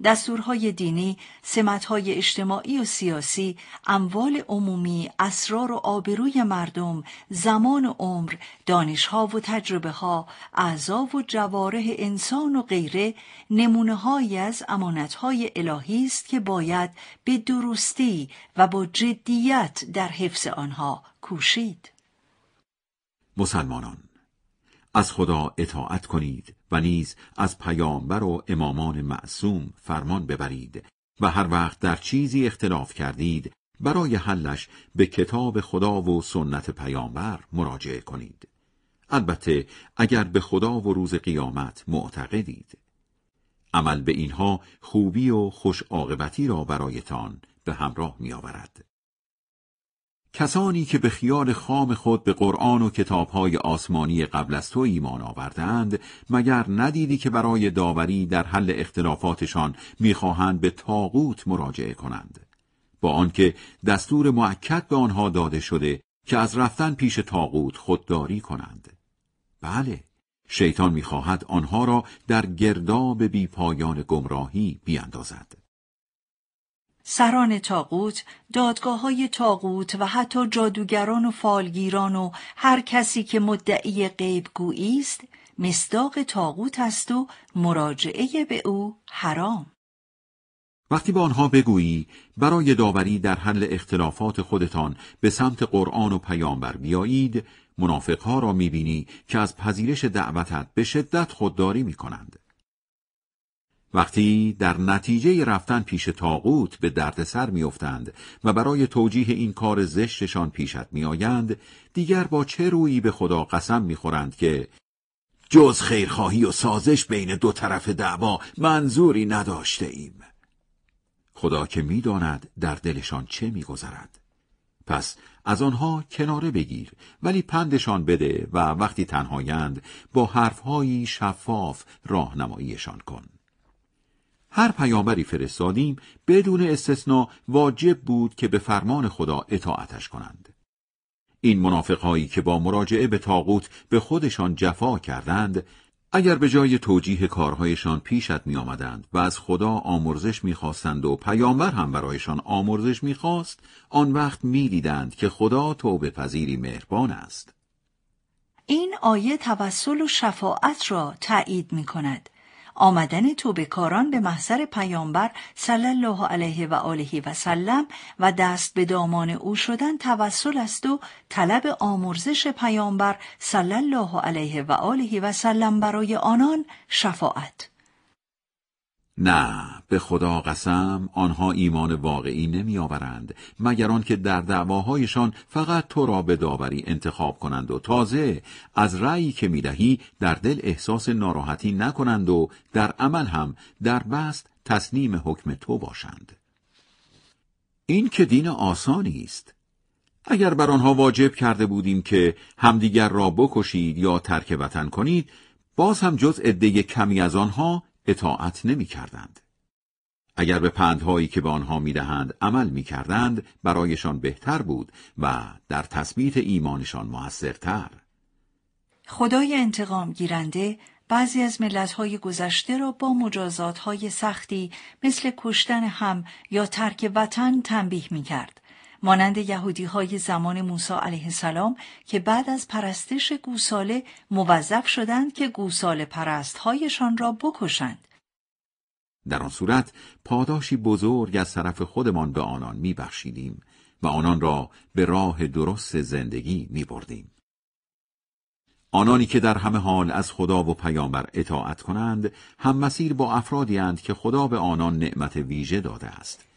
دستورهای دینی، سمتهای اجتماعی و سیاسی، اموال عمومی، اسرار و آبروی مردم، زمان و عمر، دانشها و تجربه ها، اعضا و جواره انسان و غیره نمونه از امانتهای الهی است که باید به درستی و با جدیت در حفظ آنها کوشید. مسلمانان از خدا اطاعت کنید و نیز از پیامبر و امامان معصوم فرمان ببرید و هر وقت در چیزی اختلاف کردید برای حلش به کتاب خدا و سنت پیامبر مراجعه کنید البته اگر به خدا و روز قیامت معتقدید عمل به اینها خوبی و خوش عاقبتی را برایتان به همراه می آورد. کسانی که به خیال خام خود به قرآن و کتابهای آسمانی قبل از تو ایمان آوردند مگر ندیدی که برای داوری در حل اختلافاتشان می‌خواهند به تاغوت مراجعه کنند؟ با آنکه دستور معکد به آنها داده شده که از رفتن پیش تاغوت خودداری کنند. بله شیطان می‌خواهد آنها را در گرداب بی پایان گمراهی بیاندازد. سران تاقوت، دادگاه های تاقوت و حتی جادوگران و فالگیران و هر کسی که مدعی غیب است مصداق تاقوت است و مراجعه به او حرام. وقتی به آنها بگویی برای داوری در حل اختلافات خودتان به سمت قرآن و پیامبر بیایید منافقها را می‌بینی که از پذیرش دعوتت به شدت خودداری می‌کنند وقتی در نتیجه رفتن پیش تاغوت به دردسر میافتند و برای توجیه این کار زشتشان پیشت میآیند دیگر با چه رویی به خدا قسم می‌خورند که جز خیرخواهی و سازش بین دو طرف دعوا منظوری نداشته ایم. خدا که می‌داند در دلشان چه میگذرد. پس از آنها کناره بگیر ولی پندشان بده و وقتی تنهایند با حرفهایی شفاف راهنماییشان کن. هر پیامبری فرستادیم بدون استثنا واجب بود که به فرمان خدا اطاعتش کنند. این منافقهایی که با مراجعه به تاغوت به خودشان جفا کردند، اگر به جای توجیه کارهایشان پیشت می آمدند و از خدا آمرزش می خواستند و پیامبر هم برایشان آمرزش می خواست، آن وقت می دیدند که خدا توبه پذیری مهربان است. این آیه توسل و شفاعت را تایید می کند. آمدن توبکاران به محضر پیامبر صلی الله علیه و آله و سلم و دست به دامان او شدن توسل است و طلب آمرزش پیامبر صلی الله علیه و آله و سلم برای آنان شفاعت. نه به خدا قسم آنها ایمان واقعی نمی آورند مگر آنکه در دعواهایشان فقط تو را به داوری انتخاب کنند و تازه از رأیی که می‌دهی در دل احساس ناراحتی نکنند و در عمل هم در بست تسلیم حکم تو باشند. این که دین آسانی است. اگر بر آنها واجب کرده بودیم که همدیگر را بکشید یا ترک وطن کنید باز هم جز عده کمی از آنها اطاعت نمی کردند. اگر به پندهایی که به آنها می‌دهند عمل می کردند برایشان بهتر بود و در تثبیت ایمانشان موثرتر. خدای انتقام گیرنده بعضی از ملتهای گذشته را با مجازات سختی مثل کشتن هم یا ترک وطن تنبیه می کرد. مانند یهودی های زمان موسی علیه السلام که بعد از پرستش گوساله موظف شدند که گوساله پرست هایشان را بکشند. در آن صورت پاداشی بزرگ از طرف خودمان به آنان میبخشیدیم و آنان را به راه درست زندگی می بردیم. آنانی که در همه حال از خدا و پیامبر اطاعت کنند هم مسیر با افرادی اند که خدا به آنان نعمت ویژه داده است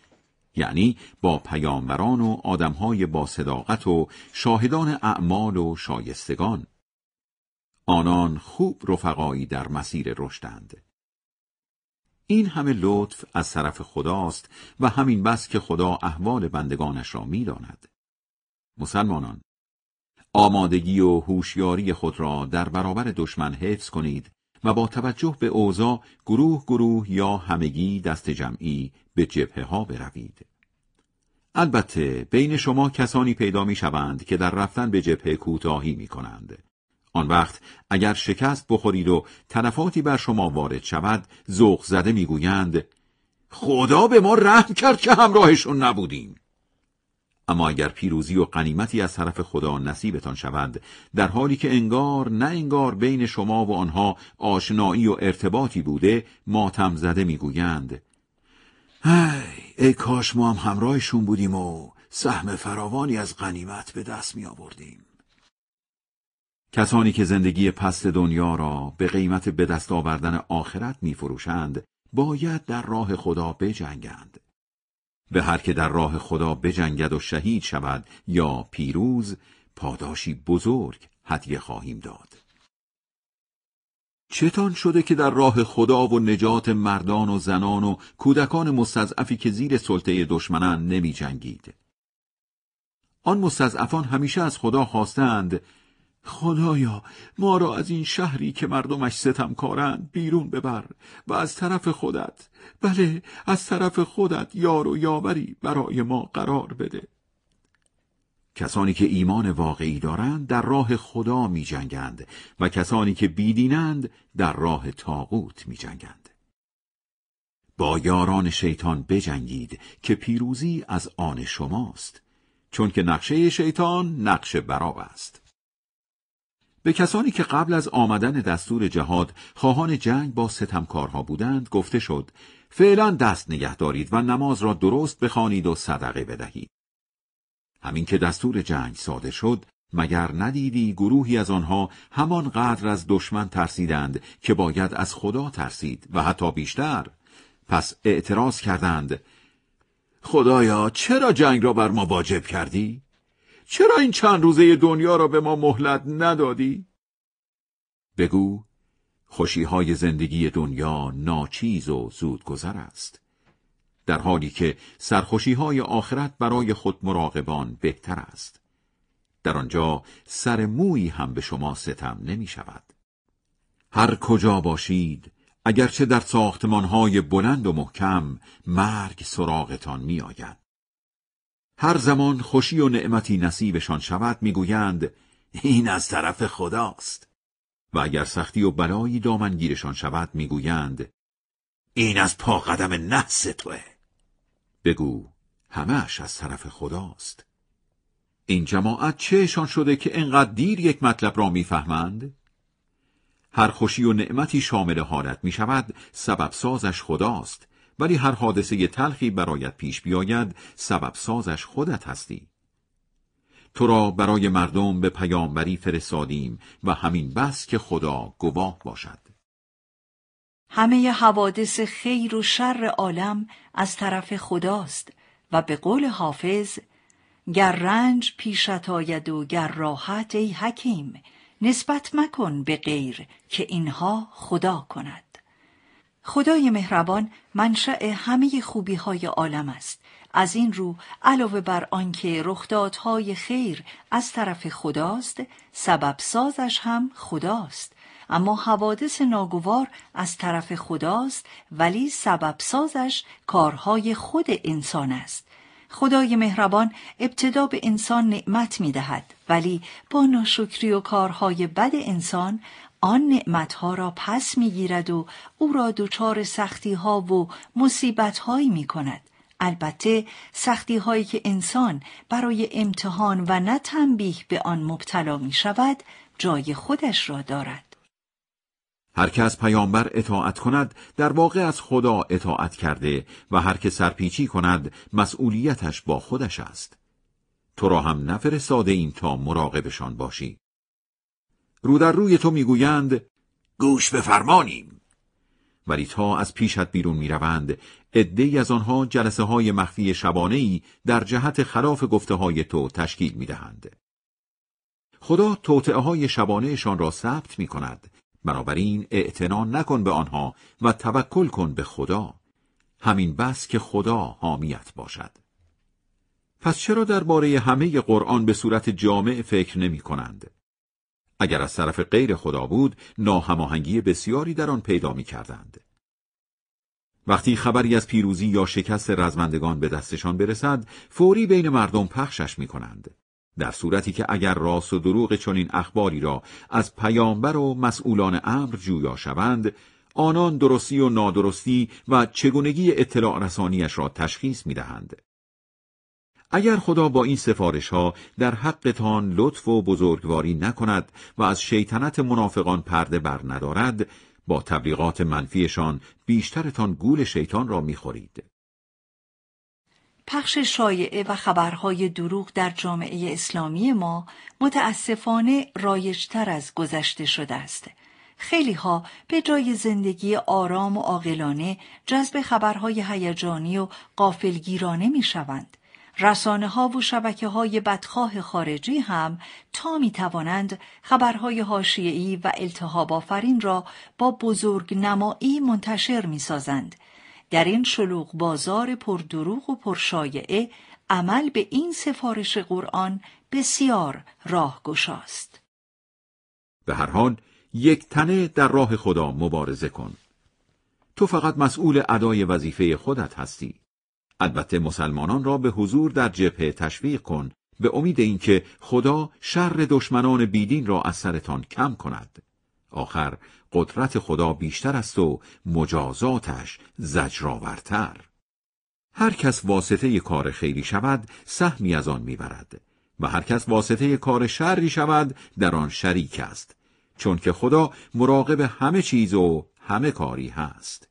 یعنی با پیامبران و آدمهای با صداقت و شاهدان اعمال و شایستگان. آنان خوب رفقایی در مسیر رشدند. این همه لطف از طرف خداست و همین بس که خدا احوال بندگانش را می‌داند. مسلمانان آمادگی و هوشیاری خود را در برابر دشمن حفظ کنید و با توجه به اوضاع گروه گروه یا همگی دست جمعی به جبهه ها بروید. البته بین شما کسانی پیدا می شوند که در رفتن به جبهه کوتاهی می کنند. آن وقت اگر شکست بخورید و تلفاتی بر شما وارد شود ذوق زده می‌گویند خدا به ما رحم کرد که همراهشون نبودیم اما اگر پیروزی و قنیمتی از طرف خدا نصیبتان شود در حالی که انگار نه انگار بین شما و آنها آشنایی و ارتباطی بوده ماتم زده می‌گویند ای, ای کاش ما هم همراهشون بودیم و سهم فراوانی از قنیمت به دست می آوردیم. کسانی که زندگی پست دنیا را به قیمت به دست آوردن آخرت می فروشند باید در راه خدا بجنگند. به هر که در راه خدا بجنگد و شهید شود یا پیروز پاداشی بزرگ هدیه خواهیم داد چتان شده که در راه خدا و نجات مردان و زنان و کودکان مستضعفی که زیر سلطه دشمنان نمی جنگید. آن مستضعفان همیشه از خدا خواستند خدایا ما را از این شهری که مردمش ستمکارند بیرون ببر و از طرف خودت بله از طرف خودت یار و یاوری برای ما قرار بده کسانی که ایمان واقعی دارند در راه خدا می جنگند و کسانی که بیدینند در راه تاغوت می جنگند. با یاران شیطان بجنگید که پیروزی از آن شماست چون که نقشه شیطان نقش براب است. به کسانی که قبل از آمدن دستور جهاد خواهان جنگ با ستمکارها بودند گفته شد فعلا دست نگه دارید و نماز را درست بخوانید و صدقه بدهید. همین که دستور جنگ ساده شد مگر ندیدی گروهی از آنها همان قدر از دشمن ترسیدند که باید از خدا ترسید و حتی بیشتر پس اعتراض کردند خدایا چرا جنگ را بر ما واجب کردی؟ چرا این چند روزه دنیا را به ما مهلت ندادی؟ بگو خوشیهای زندگی دنیا ناچیز و زودگذر است در حالی که سرخوشیهای آخرت برای خود مراقبان بهتر است در آنجا سر مویی هم به شما ستم نمی شود هر کجا باشید اگرچه در ساختمانهای بلند و محکم مرگ سراغتان می آید. هر زمان خوشی و نعمتی نصیبشان شود می‌گویند این از طرف خداست. و اگر سختی و بلایی دامنگیرشان شود می‌گویند این از پا قدم نحس توه. بگو همهش از طرف خداست. این جماعت چهشان شده که انقدر دیر یک مطلب را می‌فهمند؟ هر خوشی و نعمتی شامل حالت می شود سبب سازش خداست. ولی هر حادثه تلخی برایت پیش بیاید سبب سازش خودت هستی. تو را برای مردم به پیامبری فرستادیم و همین بس که خدا گواه باشد. همه حوادث خیر و شر عالم از طرف خداست و به قول حافظ گر رنج پیشت آید و گر راحت ای حکیم نسبت مکن به غیر که اینها خدا کند. خدای مهربان منشأ همه خوبی های عالم است. از این رو علاوه بر آنکه رخدادهای خیر از طرف خداست سبب سازش هم خداست. اما حوادث ناگوار از طرف خداست ولی سبب سازش کارهای خود انسان است. خدای مهربان ابتدا به انسان نعمت می دهد ولی با ناشکری و کارهای بد انسان آن نعمتها را پس می‌گیرد و او را دچار سختی ها و مصیبت هایی می کند. البته سختی هایی که انسان برای امتحان و نه تنبیه به آن مبتلا می شود جای خودش را دارد. هر از پیامبر اطاعت کند در واقع از خدا اطاعت کرده و هر که سرپیچی کند مسئولیتش با خودش است. تو را هم نفرستاده ایم تا مراقبشان باشی رو در روی تو می‌گویند گوش به فرمانیم ولی تا از پیشت بیرون می‌روند عدهای از آنها جلسه های مخفی شبانه ای در جهت خلاف گفته های تو تشکیل می‌دهند. خدا توطعه های شبانهشان را ثبت می کند بنابراین اعتنا نکن به آنها و توکل کن به خدا. همین بس که خدا حامیت باشد. پس چرا درباره همه قرآن به صورت جامع فکر نمی کنند؟ اگر از طرف غیر خدا بود ناهماهنگی بسیاری در آن پیدا می کردند. وقتی خبری از پیروزی یا شکست رزمندگان به دستشان برسد فوری بین مردم پخشش می کنند. در صورتی که اگر راست و دروغ چنین اخباری را از پیامبر و مسئولان امر جویا شوند آنان درستی و نادرستی و چگونگی اطلاع رسانیش را تشخیص می دهند. اگر خدا با این سفارش ها در حقتان لطف و بزرگواری نکند و از شیطنت منافقان پرده بر ندارد با تبلیغات منفیشان بیشترتان گول شیطان را می‌خورید. پخش شایعه و خبرهای دروغ در جامعه اسلامی ما متاسفانه رایجتر از گذشته شده است. خیلی ها به جای زندگی آرام و عاقلانه جذب خبرهای هیجانی و قافلگیرانه می شوند. رسانه ها و شبکه های بدخواه خارجی هم تا می توانند خبرهای هاشیعی و التهاب آفرین را با بزرگ نمایی منتشر می سازند. در این شلوغ بازار پردروغ و پرشایعه عمل به این سفارش قرآن بسیار راه گشاست. به هر حال یک تنه در راه خدا مبارزه کن. تو فقط مسئول ادای وظیفه خودت هستی. البته مسلمانان را به حضور در جبهه تشویق کن به امید اینکه خدا شر دشمنان بیدین را از سرتان کم کند. آخر قدرت خدا بیشتر است و مجازاتش زجرآورتر. هر کس واسطه کار خیری شود سهمی از آن می‌برد و هر کس واسطه کار شری شود در آن شریک است چون که خدا مراقب همه چیز و همه کاری هست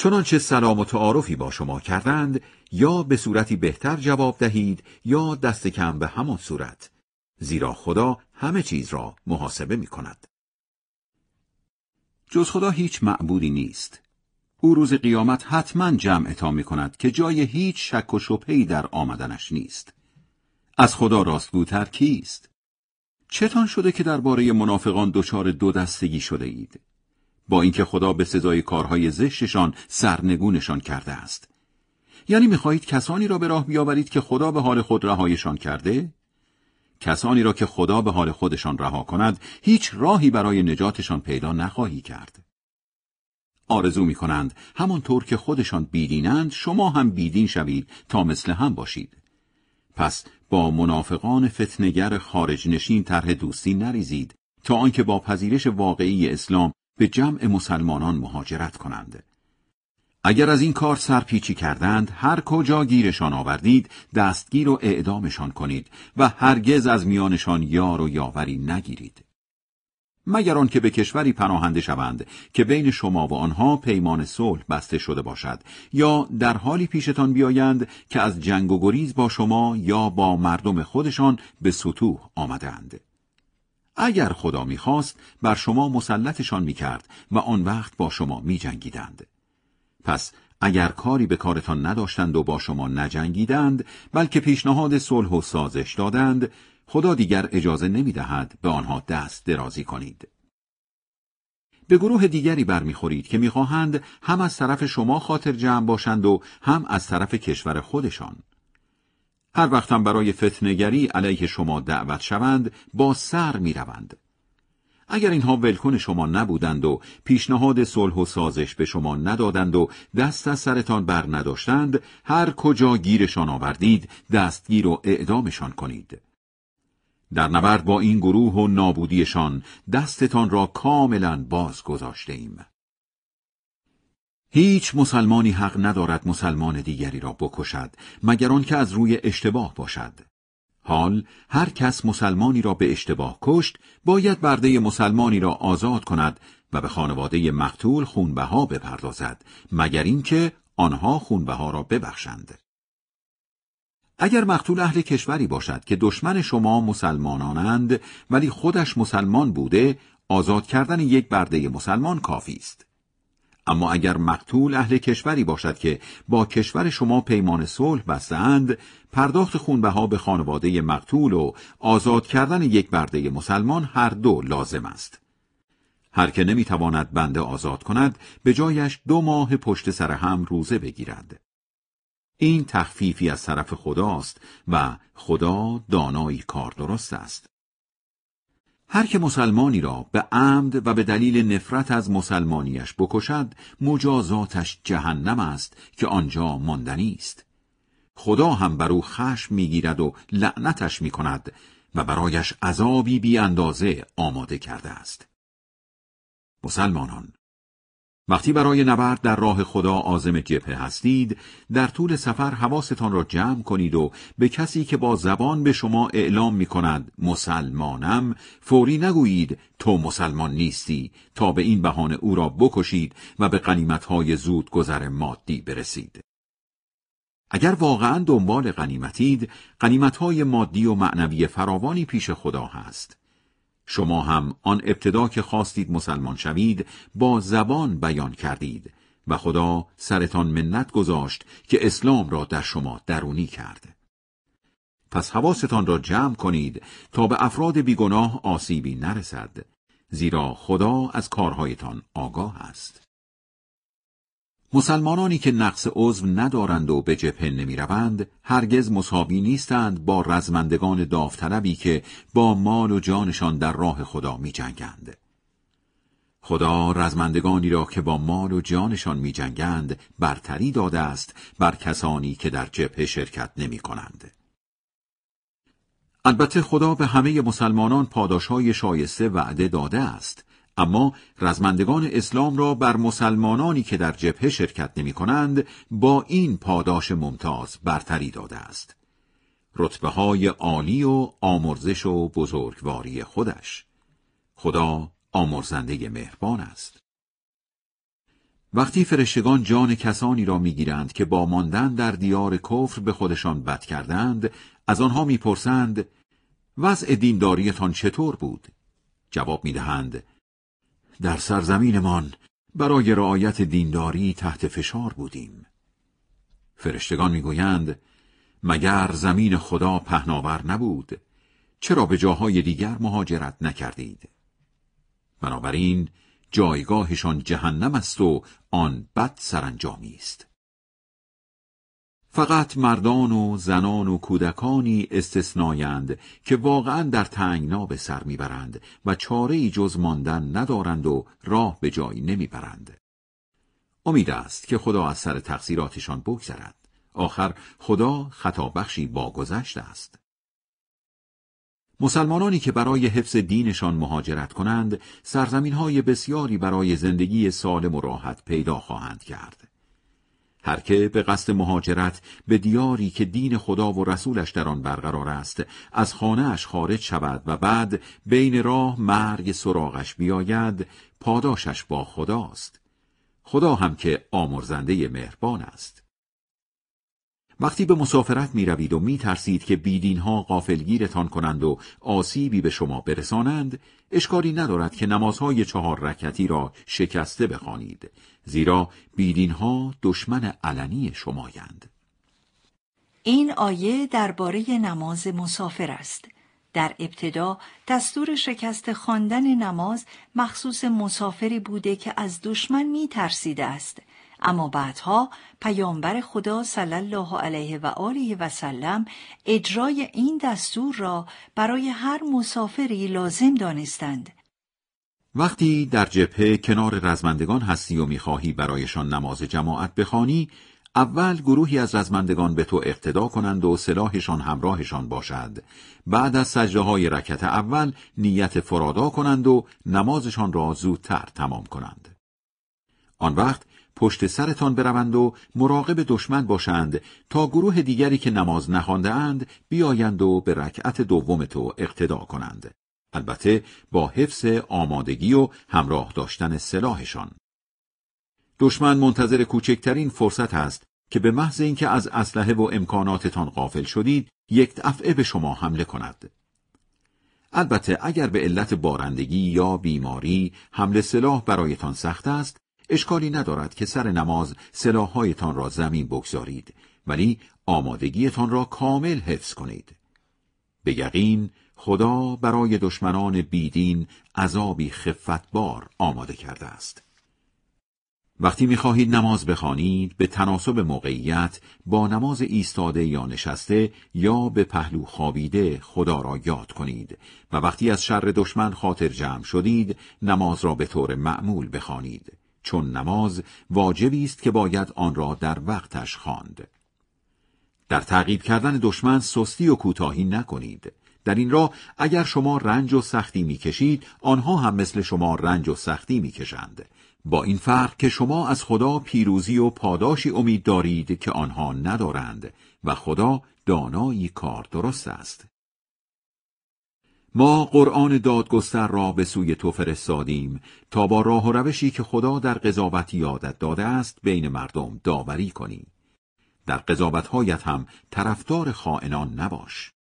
چنانچه سلام و تعارفی با شما کردند یا به صورتی بهتر جواب دهید یا دست کم به همان صورت زیرا خدا همه چیز را محاسبه می کند. جز خدا هیچ معبودی نیست. او روز قیامت حتما جمع می کند که جای هیچ شک و شبهی در آمدنش نیست. از خدا راستگوتر کیست؟ چتان شده که درباره منافقان دچار دو دستگی شده اید؟ با اینکه خدا به سزای کارهای زشتشان سرنگونشان کرده است. یعنی می‌خواهید کسانی را به راه بیاورید که خدا به حال خود رهایشان کرده؟ کسانی را که خدا به حال خودشان رها کند هیچ راهی برای نجاتشان پیدا نخواهی کرد. آرزو می کنند همانطور که خودشان بیدینند شما هم بیدین شوید تا مثل هم باشید. پس با منافقان فتنگر خارج نشین طرح دوستی نریزید تا آنکه با پذیرش واقعی اسلام به جمع مسلمانان مهاجرت کنند. اگر از این کار سرپیچی کردند هر کجا گیرشان آوردید دستگیر و اعدامشان کنید و هرگز از میانشان یار و یاوری نگیرید مگر که به کشوری پناهنده شوند که بین شما و آنها پیمان صلح بسته شده باشد یا در حالی پیشتان بیایند که از جنگ و گریز با شما یا با مردم خودشان به سطوح آمدند اگر خدا می‌خواست بر شما مسلطشان می‌کرد و آن وقت با شما میجنگیدند. پس اگر کاری به کارتان نداشتند و با شما نجنگیدند بلکه پیشنهاد صلح و سازش دادند خدا دیگر اجازه نمی‌دهد به آنها دست درازی کنید. به گروه دیگری برمیخورید که می‌خواهند هم از طرف شما خاطر جمع باشند و هم از طرف کشور خودشان. هر وقت هم برای فتنگری علیه شما دعوت شوند با سر می‌روند اگر اینها ولکن شما نبودند و پیشنهاد صلح و سازش به شما ندادند و دست از سرتان بر نداشتند هر کجا گیرشان آوردید دستگیر و اعدامشان کنید در نبرد با این گروه و نابودیشان دستتان را کاملا باز گذاشته ایم. هیچ مسلمانی حق ندارد مسلمان دیگری را بکشد مگر آنکه از روی اشتباه باشد. حال هر کس مسلمانی را به اشتباه کشت باید برده مسلمانی را آزاد کند و به خانواده مقتول خونبها بپردازد مگر اینکه آنها خونبها را ببخشند. اگر مقتول اهل کشوری باشد که دشمن شما مسلمانانند ولی خودش مسلمان بوده آزاد کردن یک برده مسلمان کافی است. اما اگر مقتول اهل کشوری باشد که با کشور شما پیمان صلح بستند پرداخت خونبها به خانواده مقتول و آزاد کردن یک برده مسلمان هر دو لازم است. هر که نمی‌تواند بنده آزاد کند به جایش دو ماه پشت سر هم روزه بگیرد. این تخفیفی از طرف خداست و خدا دانایی کار درست است. هر که مسلمانی را به عمد و به دلیل نفرت از مسلمانیش بکشد مجازاتش جهنم است که آنجا ماندنی است. خدا هم بر او خشم می‌گیرد و لعنتش می‌کند و برایش عذابی بی اندازه آماده کرده است. مسلمانان وقتی برای نبرد در راه خدا آزم جبهه هستید در طول سفر حواستان را جمع کنید و به کسی که با زبان به شما اعلام می کند مسلمانم فوری نگویید تو مسلمان نیستی. تا به این بهانه او را بکشید و به قنیمتهای زود گذر مادی برسید. اگر واقعا دنبال قنیمتید قنیمتهای مادی و معنوی فراوانی پیش خدا هست. شما هم آن ابتدا که خواستید مسلمان شوید با زبان بیان کردید و خدا سرتان منت گذاشت که اسلام را در شما درونی کرد. پس حواستان را جمع کنید تا به افراد بیگناه آسیبی نرسد زیرا خدا از کارهایتان آگاه است. مسلمانانی که نقص عضو ندارند و به جبهه نمی‌روند هرگز مساوی نیستند با رزمندگان داوطلبی که با مال و جانشان در راه خدا می جنگند. خدا رزمندگانی را که با مال و جانشان می جنگند برتری داده است بر کسانی که در جبهه شرکت نمی کنند. البته خدا به همه مسلمانان پاداشهای شایسته وعده داده است اما رزمندگان اسلام را بر مسلمانانی که در جبهه شرکت نمی کنند با این پاداش ممتاز برتری داده است. رتبه های عالی و آمرزش و بزرگواری خودش. خدا آمرزنده مهربان است. وقتی فرشتگان جان کسانی را می‌گیرند که با ماندن در دیار کفر به خودشان بد کردند از آنها می‌پرسند وضع دینداریتان چطور بود جواب می‌دهند در سرزمینمان برای رعایت دینداری تحت فشار بودیم. فرشتگان می‌گویند مگر زمین خدا پهناور نبود؟ چرا به جاهای دیگر مهاجرت نکردید؟ بنابراین جایگاهشان جهنم است و آن بد سرانجامی است. فقط مردان و زنان و کودکانی استثنایند که واقعا در تنگنا به سر می‌برند و چاره جز ماندن ندارند و راه به جایی نمی‌برند. امید است که خدا از سر تقصیراتشان بگذرد. آخر خدا خطا بخشی باگذشت است. مسلمانانی که برای حفظ دینشان مهاجرت کنند، سرزمین های بسیاری برای زندگی سالم و راحت پیدا خواهند کرد. هر که به قصد مهاجرت به دیاری که دین خدا و رسولش در آن برقرار است از خانهاش خارج شود و بعد بین راه مرگ سراغش بیاید پاداشش با خداست. خدا هم که آمرزنده مهربان است. وقتی به مسافرت می روید و می ترسید که بیدین ها غافلگیرتان کنند و آسیبی به شما برسانند اشکالی ندارد که نمازهای چهار رکتی را شکسته بخوانید زیرا بیدین ها دشمن علنی شمایند. این آیه درباره نماز مسافر است. در ابتدا دستور شکست خواندن نماز مخصوص مسافری بوده که از دشمن می ترسیده است. اما بعدها پیامبر خدا صلی الله علیه و آله و سلم اجرای این دستور را برای هر مسافری لازم دانستند. وقتی در جبهه کنار رزمندگان هستی و می‌خواهی برایشان نماز جماعت بخوانی اول گروهی از رزمندگان به تو اقتدا کنند و سلاحشان همراهشان باشد. بعد از سجده های رکت اول نیت فرادا کنند و نمازشان را زودتر تمام کنند. آن وقت پشت سرتان بروند و مراقب دشمن باشند تا گروه دیگری که نماز نخوانده اند بیایند و به رکعت دوم تو اقتدا کنند. البته با حفظ آمادگی و همراه داشتن سلاحشان. دشمن منتظر کوچکترین فرصت است که به محض اینکه از اسلحه و امکاناتتان غافل شدید یک دفعه به شما حمله کند. البته اگر به علت بارندگی یا بیماری حمله سلاح برایتان سخت است اشکالی ندارد که سر نماز سلاحهایتان را زمین بگذارید ولی آمادگیتان را کامل حفظ کنید. به یقین خدا برای دشمنان بیدین عذابی خفتبار آماده کرده است. وقتی می‌خواهید نماز بخوانید به تناسب موقعیت با نماز ایستاده یا نشسته یا به پهلو خوابیده خدا را یاد کنید و وقتی از شر دشمن خاطر جمع شدید نماز را به طور معمول بخوانید. چون نماز واجبی است که باید آن را در وقتش خواند. در تعقیب کردن دشمن سستی و کوتاهی نکنید. در این راه اگر شما رنج و سختی می‌کشید آنها هم مثل شما رنج و سختی می‌کشند. با این فرق که شما از خدا پیروزی و پاداشی امید دارید که آنها ندارند و خدا دانایی کار درست است. ما قرآن دادگستر را به سوی تو فرستادیم تا با راه و روشی که خدا در قضاوت یادت داده است بین مردم داوری کنی. در قضاوتهایت هم طرفدار خائنان نباش.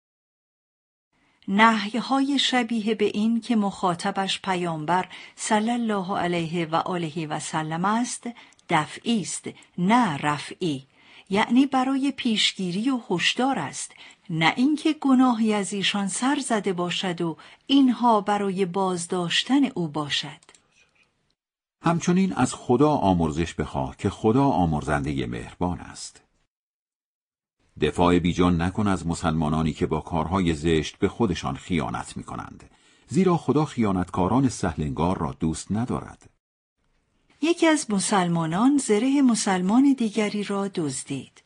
های شبیه به این که مخاطبش پیامبر صلی الله علیه و آله و سلم است دفعی است نه رفعی. یعنی برای پیشگیری و هشدار است نه اینکه گناهی از ایشان سر زده باشد و اینها برای بازداشتن او باشد همچنین از خدا آمرزش بخواه که خدا آمرزنده مهربان است دفاع بیجان نکن از مسلمانانی که با کارهای زشت به خودشان خیانت می کنند. زیرا خدا خیانتکاران سهلنگار را دوست ندارد. یکی از مسلمانان زره مسلمان دیگری را دزدید.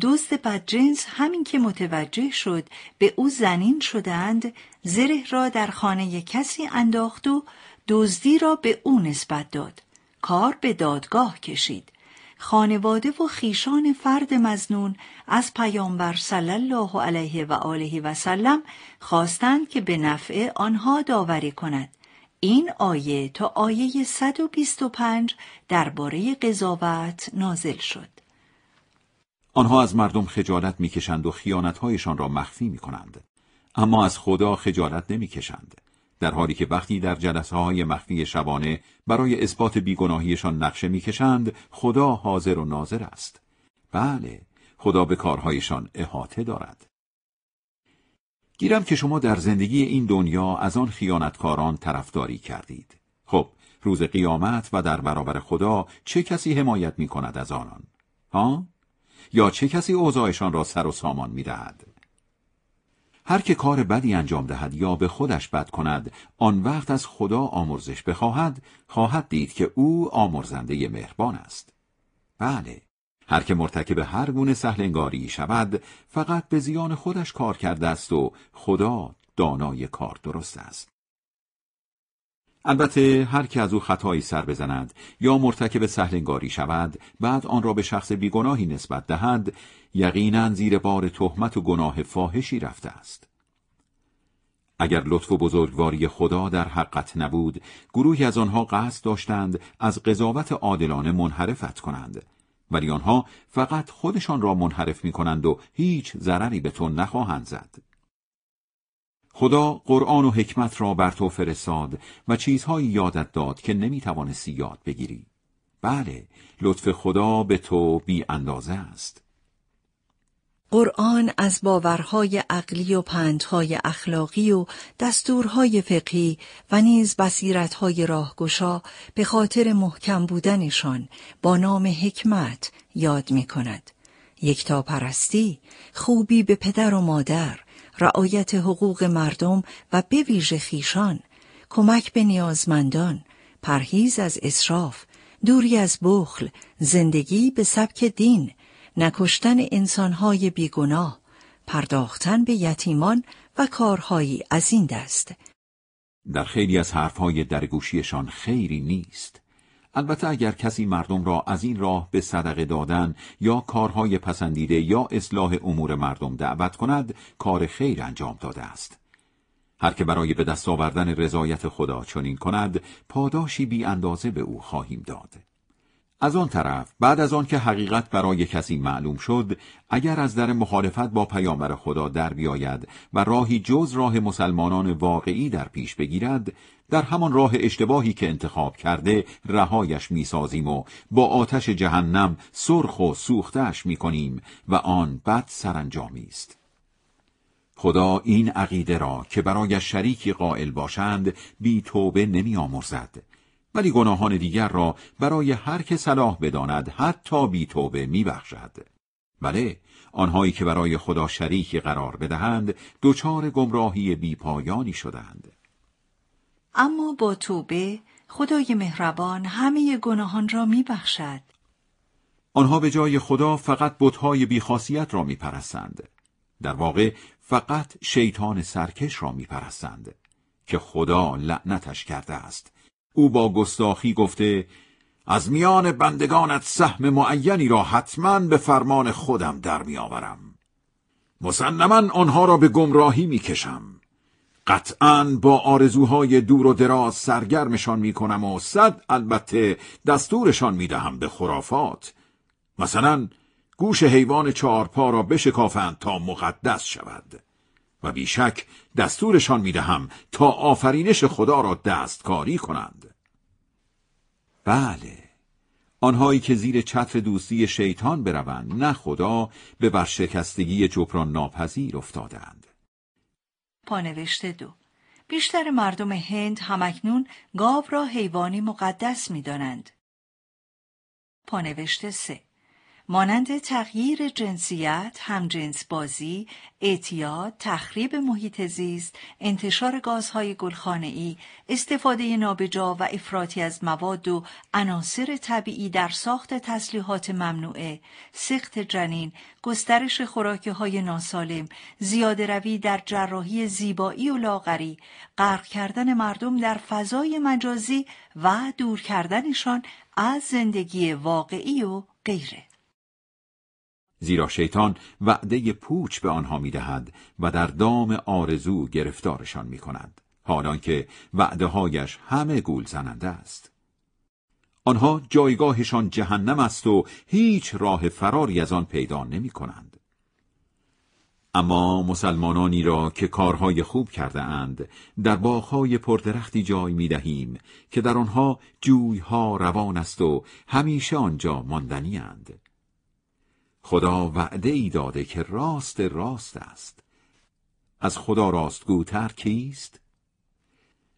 دزد بدجنس همین که متوجه شد به او زنین شدند زره را در خانه کسی انداخت و دزدی را به او نسبت داد. کار به دادگاه کشید. خانواده و خیشان فرد مزنون از پیامبر صلی الله علیه و آله و سلم خواستند که به نفع آنها داوری کند این آیه تا آیه 125 درباره قضاوت نازل شد آنها از مردم خجالت می‌کشند و خیانتهایشان را مخفی می‌کنند. اما از خدا خجالت نمی‌کشند. در حالی که وقتی در جلسه های مخفی شبانه برای اثبات بیگناهیشان نقشه می‌کشند خدا حاضر و ناظر است. بله خدا به کارهایشان احاطه دارد. گیرم که شما در زندگی این دنیا از آن خیانتکاران طرفداری کردید. خب روز قیامت و در برابر خدا چه کسی حمایت می کند از آنان؟ ها؟ یا چه کسی اوضاعشان را سر و سامان می دهد؟ هر که کار بدی انجام دهد یا به خودش بد کند آن وقت از خدا آمرزش بخواهد خواهد دید که او آمرزنده مهربان است بله هر که مرتکب هر گونه سهلنگاری شود فقط به زیان خودش کار کرده است و خدا دانای کار درست است البته هر که از او خطایی سر بزند یا مرتکب سهلنگاری شود بعد آن را به شخص بیگناهی نسبت دهد یقینا زیر بار تهمت و گناه فاحشی رفته است. اگر لطف و بزرگواری خدا در حقت نبود گروهی از آنها قصد داشتند از قضاوت عادلانه منحرفت کنند. ولی آنها فقط خودشان را منحرف می کنند و هیچ ضرری به تو نخواهند زد. خدا قرآن و حکمت را بر تو فرستاد و چیزهایی یادت داد که نمی توانستی یاد بگیری بله لطف خدا به تو بی اندازه است قرآن از باورهای عقلی و پندهای اخلاقی و دستورهای فقهی و نیز بصیرتهای راهگشا به خاطر محکم بودنشان با نام حکمت یاد می کند. یکتا پرستی، خوبی به پدر و مادر، رعایت حقوق مردم و به ویژه خیشان، کمک به نیازمندان، پرهیز از اسراف، دوری از بخل، زندگی به سبک دین، نکشتن انسانهای بیگناه، پرداختن به یتیمان و کارهایی از این دست. در خیلی از حرفهای درگوشیشان خیری نیست. البته اگر کسی مردم را از این راه به صدقه دادن یا کارهای پسندیده یا اصلاح امور مردم دعوت کند کار خیر انجام داده است. هر که برای به دست آوردن رضایت خدا چنین کند پاداشی بی اندازه به او خواهیم داد. از آن طرف بعد از آن که حقیقت برای کسی معلوم شد اگر از در مخالفت با پیامبر خدا در بیاید و راهی جز راه مسلمانان واقعی در پیش بگیرد در همان راه اشتباهی که انتخاب کرده رهایش می‌سازیم و با آتش جهنم سرخ و سوختش می‌کنیم و آن بد سرانجامی است. خدا این عقیده را که برای شریکی قائل باشند بی توبه نمی آمرزد ولی گناهان دیگر را برای هر که صلاح بداند حتی بی توبه می بخشد. بله آنهایی که برای خدا شریکی قرار بدهند دچار گمراهی بی پایانی شدند. اما با توبه خدای مهربان همه گناهان را می بخشد. آنها به جای خدا فقط بتهای بیخاصیت را می پرستند. در واقع فقط شیطان سرکش را می پرستند. که خدا لعنتش کرده است او با گستاخی گفته از میان بندگانت سهم معینی را حتما به فرمان خودم در میآورم مسلما آنها را به گمراهی می‌کشم قطعا با آرزوهای دور و دراز سرگرمشان می‌کنم و صد البته دستورشان می‌دهم به خرافات. مثلا گوش حیوان چهارپا را بشکافند تا مقدس شود و بیشک دستورشان می‌دهم تا آفرینش خدا را دستکاری کنند. بله آنهایی که زیر چتر دوستی شیطان بروند نه خدا به ورشکستگی جبران ناپذیر افتادند. پانوشته دو بیشتر مردم هند همکنون گاو را حیوانی مقدس می دانند. پانوشته سه مانند تغییر جنسیت، همجنس بازی، اعتیاد، تخریب محیط زیست، انتشار گازهای گلخانه‌ای، استفاده نابجا و افراطی از مواد و عناصر طبیعی در ساخت تسلیحات ممنوعه، سخت جنین، گسترش های ناسالم، زیاده روی در جراحی زیبایی و لاغری، غرق کردن مردم در فضای مجازی و دور کردنشان از زندگی واقعی و غیره. زیرا شیطان وعده پوچ به آنها می‌دهد و در دام آرزو گرفتارشان می کند حالان که وعده هایش همه گول زننده است آنها جایگاهشان جهنم است و هیچ راه فراری از آن پیدا نمی کنند. اما مسلمانانی را که کارهای خوب کرده اند در باغهای پردرختی جای می دهیم که در آنها جویها روان است و همیشه آنجا ماندنی اند. خدا وعده ای داده که راست راست است از خدا راستگوتر کیست؟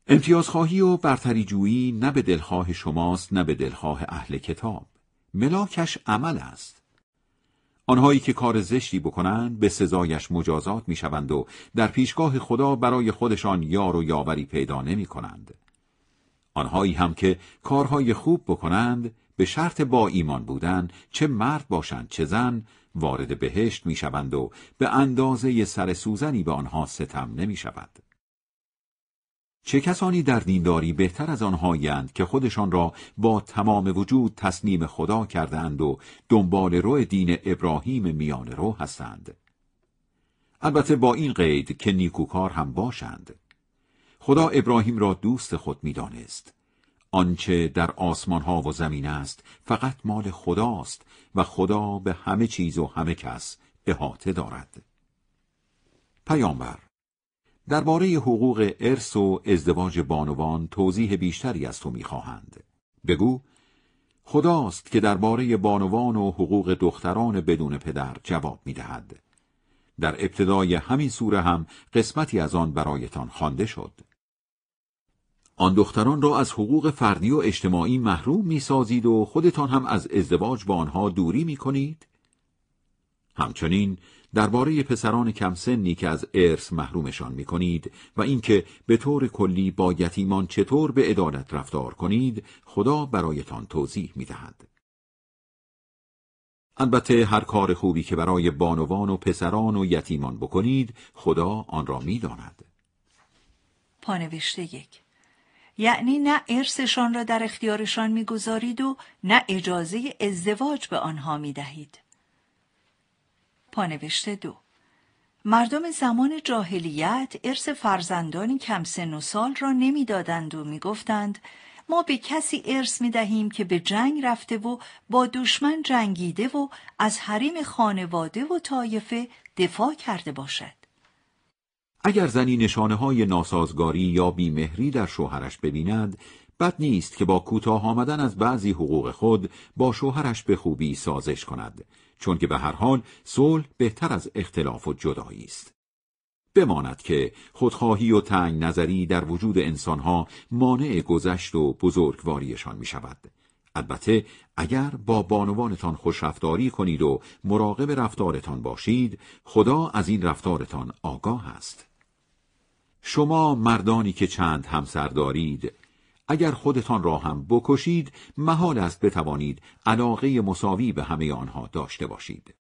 امتیازخواهی و برتری جویی نه به دلخواه شماست نه به دلخواه اهل کتاب ملاکش عمل است آنهایی که کار زشتی بکنند به سزایش مجازات می‌شوند و در پیشگاه خدا برای خودشان یار و یاوری پیدا نمی کنند. آنهایی هم که کارهای خوب بکنند به شرط با ایمان بودن چه مرد باشند چه زن وارد بهشت می‌شوند و به اندازه سر سوزنی به آنها ستم نمی شود. چه کسانی در دینداری بهتر از آنهایند که خودشان را با تمام وجود تسلیم خدا کردند و دنبال رو دین ابراهیم میان رو هستند. البته با این قید که نیکوکار هم باشند. خدا ابراهیم را دوست خود می‌دانست. آنچه در آسمان ها و زمین است فقط مال خداست و خدا به همه چیز و همه کس احاطه دارد. پیامبر درباره حقوق ارث و ازدواج بانوان توضیح بیشتری از تو می‌خواهند. بگو خداست که درباره بانوان و حقوق دختران بدون پدر جواب می‌دهد. در ابتدای همین سوره هم قسمتی از آن برایتان خوانده شد. آن دختران را از حقوق فردی و اجتماعی محروم می سازید و خودتان هم از ازدواج با آنها دوری می کنید؟ همچنین درباره پسران کم سنی که از ارث محرومشان می کنید و اینکه به طور کلی با یتیمان چطور به عدالت رفتار کنید خدا برایتان توضیح می دهد. البته هر کار خوبی که برای بانوان و پسران و یتیمان بکنید خدا آن را می داند. پانوشته یک یعنی نه ارثشان را در اختیارشان می‌گذارید و نه اجازه ازدواج به آنها می‌دهید. پانوشته دو مردم زمان جاهلیت ارث فرزندانی کم سن و سال را نمی‌دادند و می‌گفتند ما به کسی ارث می دهیم که به جنگ رفته و با دشمن جنگیده و از حریم خانواده و طایفه دفاع کرده باشد اگر زنی نشانه های ناسازگاری یا بیمهری در شوهرش ببیند بد نیست که با کوتاه آمدن از بعضی حقوق خود با شوهرش به خوبی سازش کند چون که به هر حال صلح بهتر از اختلاف و جدایی است بماند که خودخواهی و تنگ نظری در وجود انسانها مانع گذشت و بزرگواریشان می شود. البته اگر با بانوانتان خوشرفتاری کنید و مراقب رفتارتان باشید خدا از این رفتارتان آگاه است شما مردانی که چند همسر دارید اگر خودتان را هم بکشید محال است بتوانید علاقه مساوی به همه آنها داشته باشید.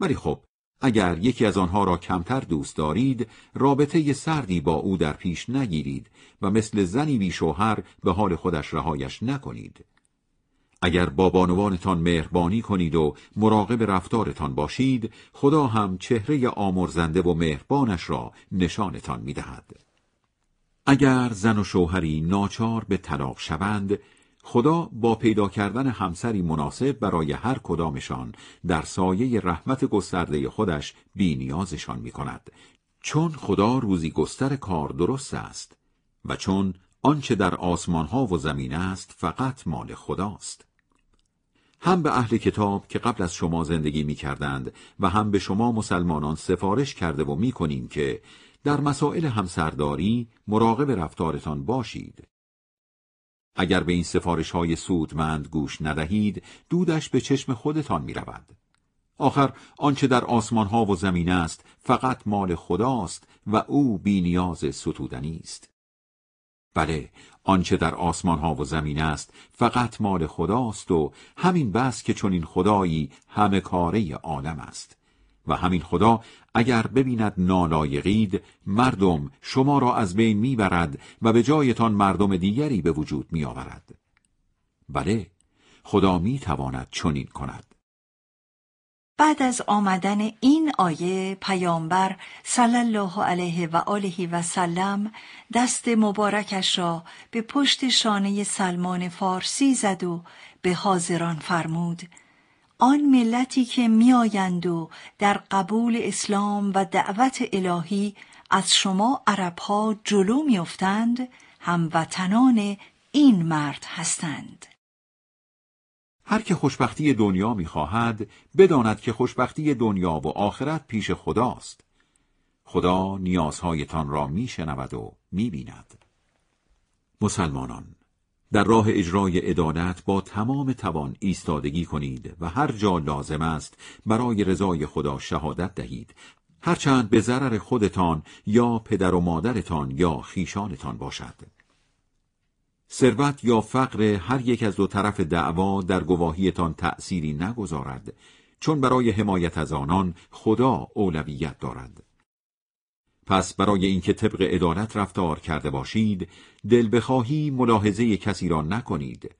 ولی خب اگر یکی از آنها را کمتر دوست دارید رابطه سردی با او در پیش نگیرید و مثل زنی بی شوهر به حال خودش رهایش نکنید. اگر با بانوانتان مهربانی کنید و مراقب رفتارتان باشید خدا هم چهره آمرزنده و مهربانش را نشانتان می‌دهد اگر زن و شوهری ناچار به طلاق شوند خدا با پیدا کردن همسری مناسب برای هر کدامشان در سایه رحمت گسترده خودش بی نیازشان می کند. چون خدا روزی گستر کار درست است و چون آنچه در آسمان ها و زمین است فقط مال خداست. هم به اهل کتاب که قبل از شما زندگی می کردند و هم به شما مسلمانان سفارش کرده و می کنیم که در مسائل همسرداری مراقب رفتارتان باشید اگر به این سفارش های سودمند گوش ندهید دودش به چشم خودتان می رود. آخر آنچه در آسمان ها و زمین است فقط مال خداست و او بی نیاز ستودنی است. بله آنچه در آسمان ها و زمین است فقط مال خداست و همین بس که چون این خدایی همه کاره عالم است. و همین خدا اگر ببیند نالایقید مردم شما را از بین می‌برد و به جایتان مردم دیگری به وجود میآورد بله خدا می‌تواند چنین کند بعد از آمدن این آیه پیامبر صلی الله علیه و آله و سلم دست مبارکش را به پشت شانه سلمان فارسی زد و به حاضران فرمود آن ملتی که میآیند و در قبول اسلام و دعوت الهی از شما عربها جلو میافتند هموطنان این مرد هستند. هر که خوشبختی دنیا می‌خواهد بداند که خوشبختی دنیا و آخرت پیش خداست. خدا نیازهایتان را میشنود و می‌بیند. مسلمانان در راه اجرای عدالت با تمام توان ایستادگی کنید و هر جا لازم است برای رضای خدا شهادت دهید. هرچند به ضرر خودتان یا پدر و مادرتان یا خیشانتان باشد. ثروت یا فقر هر یک از دو طرف دعوا در گواهیتان تأثیری نگذارد چون برای حمایت از آنان خدا اولویت دارد. پس برای اینکه طبق عدالت رفتار کرده باشید دل بخواهی ملاحظه کسی را نکنید.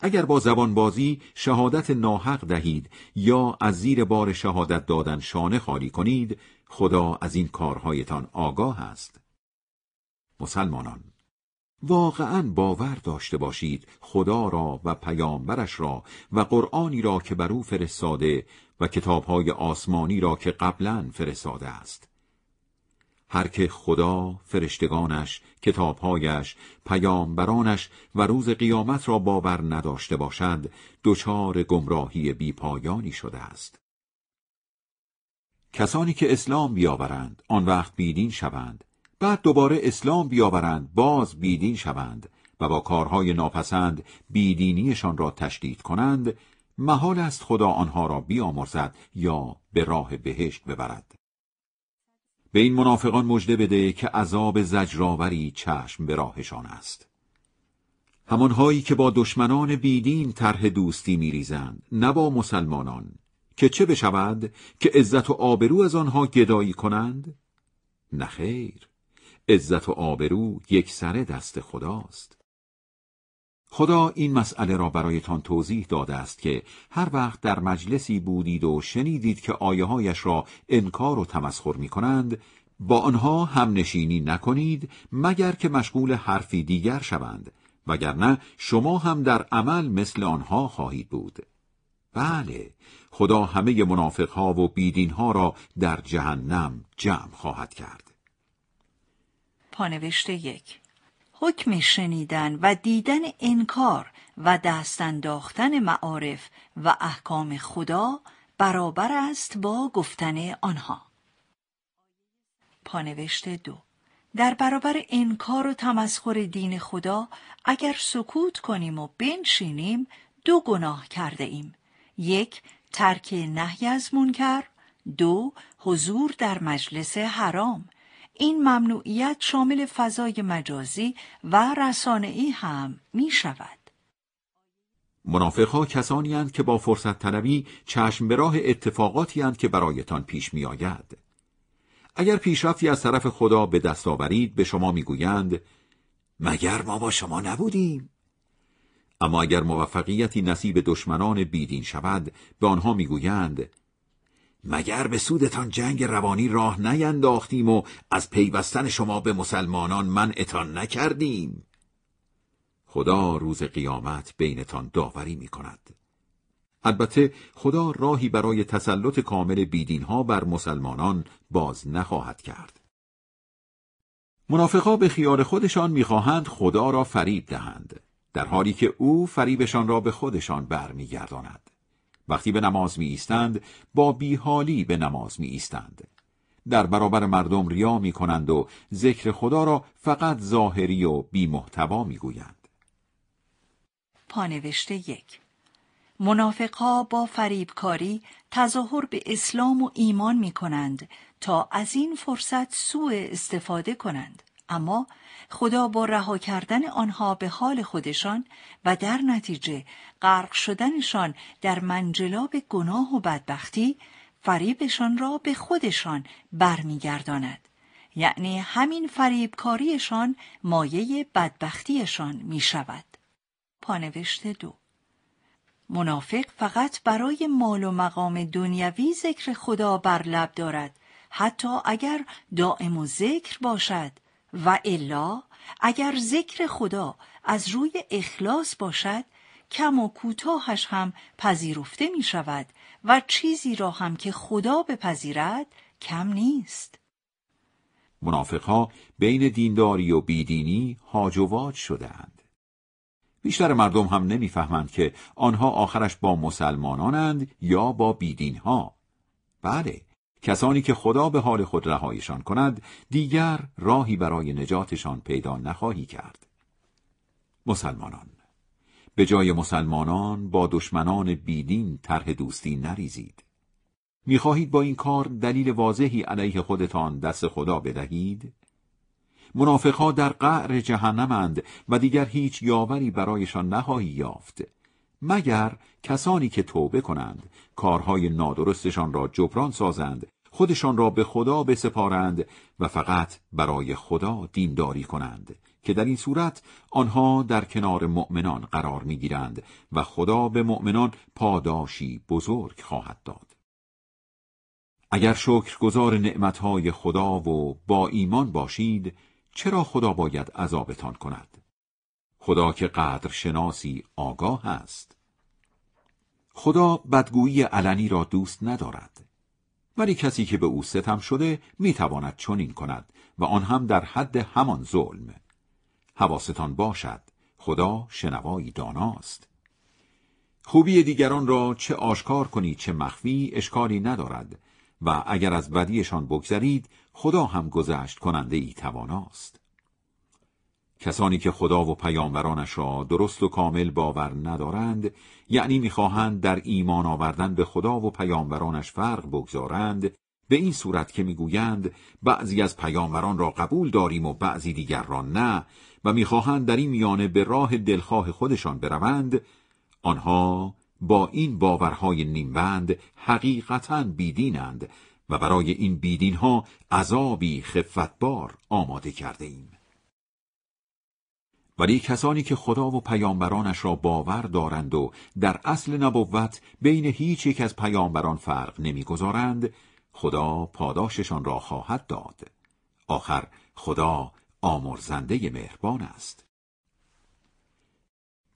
اگر با زبان بازی شهادت ناحق دهید یا از زیر بار شهادت دادن شانه خالی کنید خدا از این کارهایتان آگاه است. مسلمانان واقعا باور داشته باشید خدا را و پیامبرش را و قرآنی را که بر او فرستاده و کتابهای آسمانی را که قبلا فرستاده است هر که خدا، فرشتگانش، کتابهایش، پیامبرانش و روز قیامت را باور نداشته باشد، دچار گمراهی بیپایانی شده است. کسانی که اسلام بیاورند، آن وقت بیدین شوند، بعد دوباره اسلام بیاورند، باز بیدین شوند و با کارهای ناپسند بیدینیشان را تشدید کنند، محال است خدا آنها را بیامرزد یا به راه بهشت ببرد. به این منافقان مژده بده که عذاب زجرآوری چشم به راهشان است. همانهایی که با دشمنان بیدین طرح دوستی میریزند نه با مسلمانان. که چه بشود؟ که عزت و آبرو از آنها گدایی کنند؟ نخیر عزت و آبرو یک سر دست خداست. خدا این مسئله را برایتان توضیح داده است که هر وقت در مجلسی بودید و شنیدید که آیه هایش را انکار و تمسخر می کنند با آنها هم نشینی نکنید مگر که مشغول حرفی دیگر شوند وگرنه شما هم در عمل مثل آنها خواهید بود. بله خدا همه منافقها و بیدینها را در جهنم جمع خواهد کرد. پانوشته یک. حکم شنیدن و دیدن انکار و دست انداختن معارف و احکام خدا برابر است با گفتن آنها. پانوشته دو. در برابر انکار و تمسخر دین خدا اگر سکوت کنیم و بنشینیم دو گناه کرده ایم. یک ترک نهی از منکر. دو حضور در مجلس حرام. این ممنوعیت شامل فضای مجازی و رسانه‌ای هم می شود. منافقها کسانی هستند که با فرصت طلبی چشم به راه اتفاقاتی هستند که برایتان پیش می آید. اگر پیشرفتی از طرف خدا به دست آورید به شما می‌گویند مگر ما با شما نبودیم اما اگر موفقیتی نصیب دشمنان بیدین شود به آنها می‌گویند مگر به سودتان جنگ روانی راه نینداختیم و از پیوستن شما به مسلمانان من اتان نکردیم؟ خدا روز قیامت بینتان داوری می کند البته خدا راهی برای تسلط کامل بیدینها بر مسلمانان باز نخواهد کرد. منافقا به خیال خودشان می‌خواهند خدا را فریب دهند در حالی که او فریبشان را به خودشان برمیگرداند. وقتی به نماز می ایستند با بیحالی به نماز می ایستند در برابر مردم ریا می کنند و ذکر خدا را فقط ظاهری و بی محتوا می گویند. پانوشته یک. منافقها با فریبکاری تظاهر به اسلام و ایمان می کنند تا از این فرصت سوء استفاده کنند. اما خدا با رها کردن آنها به حال خودشان و در نتیجه غرق شدنشان در منجلاب گناه و بدبختی فریبشان را به خودشان برمیگرداند. یعنی همین فریبکاریشان مایه بدبختیشان می شود پانوشت دو. منافق فقط برای مال و مقام دنیوی ذکر خدا بر لب دارد حتی اگر دائم و ذکر باشد. و الا اگر ذکر خدا از روی اخلاص باشد کم و کوتاهش هم پذیرفته می شود و چیزی را هم که خدا بپذیرد کم نیست. منافقها بین دینداری و بیدینی هاج شدهاند. بیشتر مردم هم نمی‌فهمند که آنها آخرش با مسلمانانند یا با بیدینها. بله کسانی که خدا به حال خود رهایشان کند دیگر راهی برای نجاتشان پیدا نخواهی کرد. مسلمانان به جای مسلمانان با دشمنان بیدین طرح دوستی نریزید. می‌خواهید با این کار دلیل واضحی علیه خودتان دست خدا بدهید؟ منافقها در قعر جهنمند و دیگر هیچ یاوری برایشان نخواهی یافت. مگر کسانی که توبه کنند کارهای نادرستشان را جبران سازند خودشان را به خدا بسپارند و فقط برای خدا دینداری کنند که در این صورت آنها در کنار مؤمنان قرار می‌گیرند و خدا به مؤمنان پاداشی بزرگ خواهد داد. اگر شکرگزار نعمتهای خدا و با ایمان باشید چرا خدا باید عذابتان کند؟ خدا که قدر شناسی آگاه است. خدا بدگویی علنی را دوست ندارد. ولی کسی که به او ستم شده می‌تواند چنین کند و آن هم در حد همان ظلم. حواستان باشد. خدا شنوایی داناست. خوبی دیگران را چه آشکار کنید چه مخفی اشکالی ندارد و اگر از بدیشان بگذرید خدا هم گذشت کننده ای تواناست. کسانی که خدا و پیامبرانش را درست و کامل باور ندارند یعنی می‌خواهند در ایمان آوردن به خدا و پیامبرانش فرق بگذارند به این صورت که می‌گویند بعضی از پیامبران را قبول داریم و بعضی دیگر را نه و می‌خواهند در این میانه به راه دلخواه خودشان بروند آنها با این باورهای نیمبند حقیقتا بیدینند و برای این بیدین ها عذابی خفتبار آماده کرده ایم. ولی کسانی که خدا و پیامبرانش را باور دارند و در اصل نبوت بین هیچ یک از پیامبران فرق نمی‌گذارند خدا پاداششان را خواهد داد. آخر خدا آمرزنده مهربان است.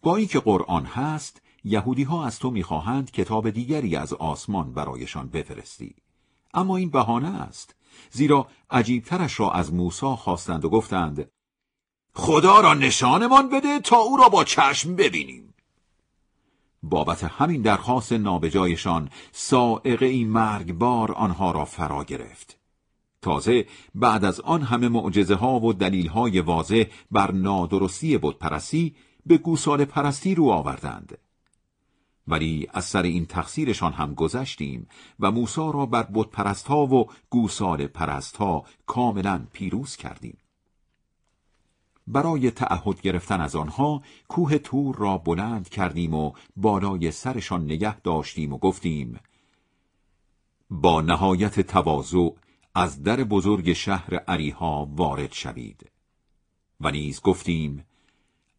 با اینکه قرآن هست یهودی ها از تو می‌خواهند کتاب دیگری از آسمان برایشان بفرستی. اما این بهانه است. زیرا عجیبترش را از موسی خواستند و گفتند خدا را نشانمان بده تا او را با چشم ببینیم. بابت همین درخواست نابجایشان سائقه این مرگبار آنها را فرا گرفت. تازه بعد از آن همه معجزه ها و دلیل های واضح بر نادرستی پرستی به گوساله پرستی رو آوردند. ولی از سر این تقصیرشان هم گذشتیم و موسا را بر بت ها و گوساله پرست ها کاملا پیروز کردیم. برای تعهد گرفتن از آنها کوه تور را بلند کردیم و بالای سرشان نگه داشتیم و گفتیم با نهایت تواضع از در بزرگ شهر عریها وارد شوید. و نیز گفتیم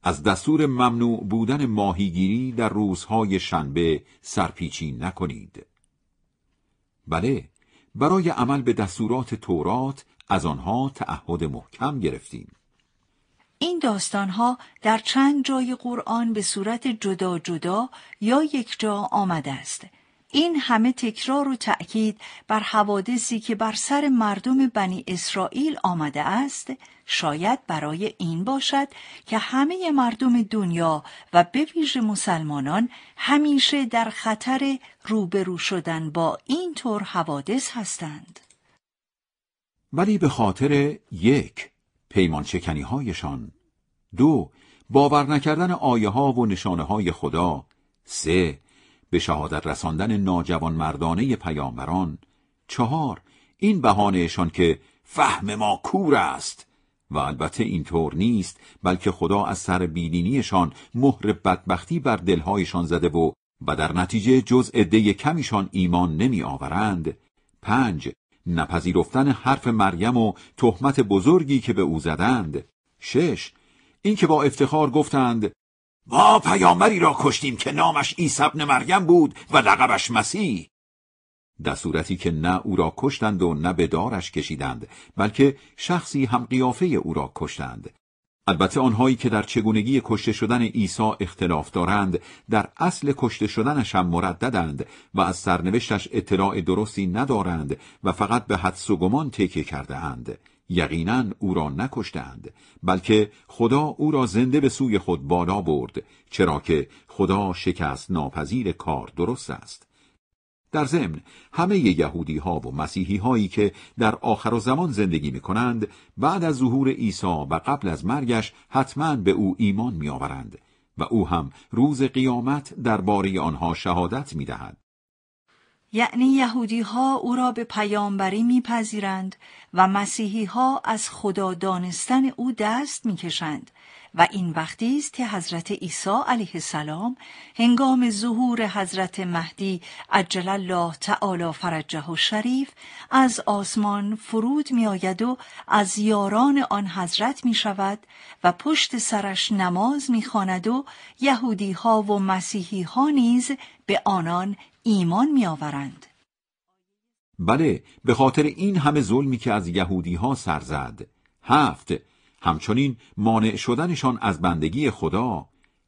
از دستور ممنوع بودن ماهیگیری در روزهای شنبه سرپیچی نکنید. بله برای عمل به دستورات تورات از آنها تعهد محکم گرفتیم. این داستانها در چند جای قرآن به صورت جدا جدا یا یک جا آمده است. این همه تکرار و تأکید بر حوادثی که بر سر مردم بنی اسرائیل آمده است شاید برای این باشد که همه مردم دنیا و به ویژه مسلمانان همیشه در خطر روبرو شدن با این طور حوادث هستند. ولی به خاطر یک پیمان شکنی هایشان دو باور نکردن آیه ها و نشانه های خدا. سه به شهادت رساندن ناجوان مردانه پیامبران. چهار این بهانهشان که فهم ما کور است. و البته اینطور نیست بلکه خدا از سر بیدینیشان مهر بدبختی بر دلهایشان زده و و در نتیجه جز عده کمیشان ایمان نمی آورند پنج نپذیرفتن حرف مریم و تهمت بزرگی که به او زدند. شش اینکه با افتخار گفتند ما پیامبری را کشتیم که نامش عیسی ابن مریم بود و لقبش مسیح. در صورتی که نه او را کشتند و نه به دارش کشیدند بلکه شخصی هم قیافه او را کشتند. البته آنهایی که در چگونگی کشته شدن عیسی اختلاف دارند در اصل کشته شدنش هم مرددند و از سرنوشتش اطلاع درستی ندارند و فقط به حدس و گمان تکیه کرده اند یقینا او را نکشتند بلکه خدا او را زنده به سوی خود بالا برد چرا که خدا شکست ناپذیر کار درست است. در ضمن همه یهودی ها و مسیحی هایی که در آخر زمان زندگی می کنند بعد از ظهور عیسی و قبل از مرگش حتما به او ایمان می آورند و او هم روز قیامت درباره آنها شهادت می دهد. یعنی یهودی ها او را به پیامبری میپذیرند و مسیحی ها از خدا دانستن او دست می‌کشند و این وقتی است که حضرت عیسی علیه السلام هنگام ظهور حضرت مهدی عجل الله تعالی فرجه و شریف از آسمان فرود می آید و از یاران آن حضرت می شود و پشت سرش نماز می خاند و یهودی ها و مسیحی ها نیز به آنان ایمان می آورند. بله به خاطر این همه ظلمی که از یهودی ها سر زد هفت همچنین مانع شدنشان از بندگی خدا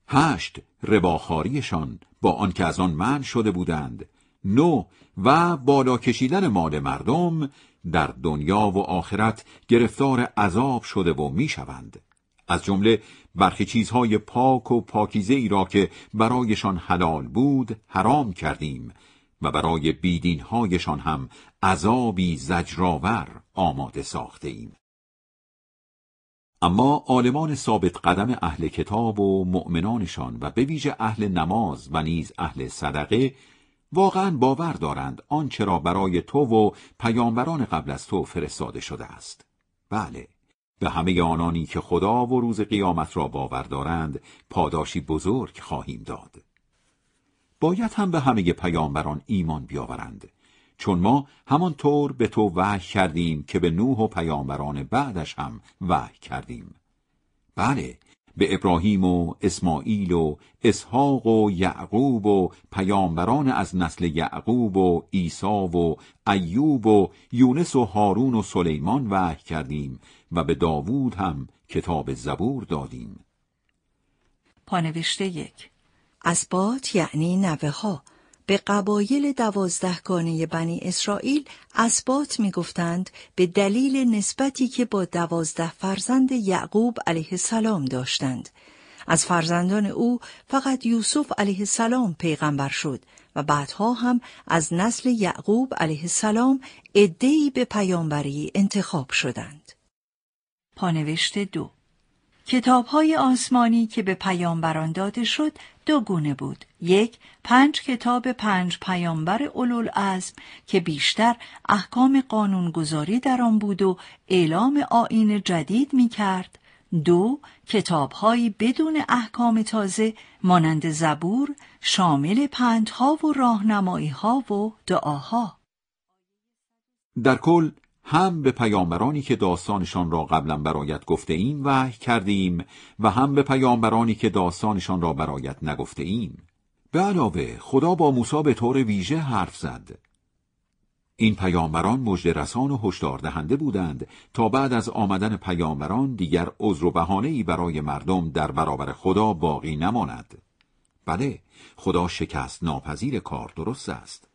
هشت رباخاریشان با آنکه از آن من شده بودند نو و بالا کشیدن مال مردم در دنیا و آخرت گرفتار عذاب شده و می‌شوند از جمله برخی چیزهای پاک و پاکیزه ای را که برایشان حلال بود حرام کردیم و برای بیدینهایشان هم عذابی زجرآور آماده ساخته ایم. اما عالمان ثابت قدم اهل کتاب و مؤمنانشان و به ویژه اهل نماز و نیز اهل صدقه واقعا باور دارند آنچه را برای تو و پیامبران قبل از تو فرستاده شده است. بله، به همه آنانی که خدا و روز قیامت را باور دارند پاداشی بزرگ خواهیم داد. باید هم به همه پیامبران ایمان بیاورند چون ما همانطور به تو وحی کردیم که به نوح و پیامبران بعدش هم وحی کردیم. بله به ابراهیم و اسماعیل و اسحاق و یعقوب و پیامبران از نسل یعقوب و عیسی و ایوب و یونس و هارون و سلیمان وحی کردیم و به داوود هم کتاب زبور دادیم. پانوشته یک. اسبات یعنی نوه ها به قبایل دوازدهگانه بنی اسرائیل اسبات می‌گفتند به دلیل نسبتی که با دوازده فرزند یعقوب علیه السلام داشتند. از فرزندان او فقط یوسف علیه السلام پیغمبر شد و بعدها هم از نسل یعقوب علیه السلام عدهای به پیامبری انتخاب شدند. پانوشت دو کتاب های آسمانی که به پیامبران داده شد دو گونه بود. یک پنج کتاب پنج پیامبر اولول ازم که بیشتر احکام قانونگذاری در آن بود و اعلام آین جدید می کرد دو کتابهایی بدون احکام تازه مانند زبور شامل پندها و راهنمایی ها و دعاها. در کل هم به پیامبرانی که داستانشان را قبلا برایت گفته ایم وحی کردیم و هم به پیامبرانی که داستانشان را برایت نگفته ایم به علاوه خدا با موسی به طور ویژه حرف زد. این پیامبران مژده رسان و هشدار دهنده بودند تا بعد از آمدن پیامبران دیگر عذر و بهانه‌ای برای مردم در برابر خدا باقی نماند. بله خدا شکست ناپذیر کار درست است.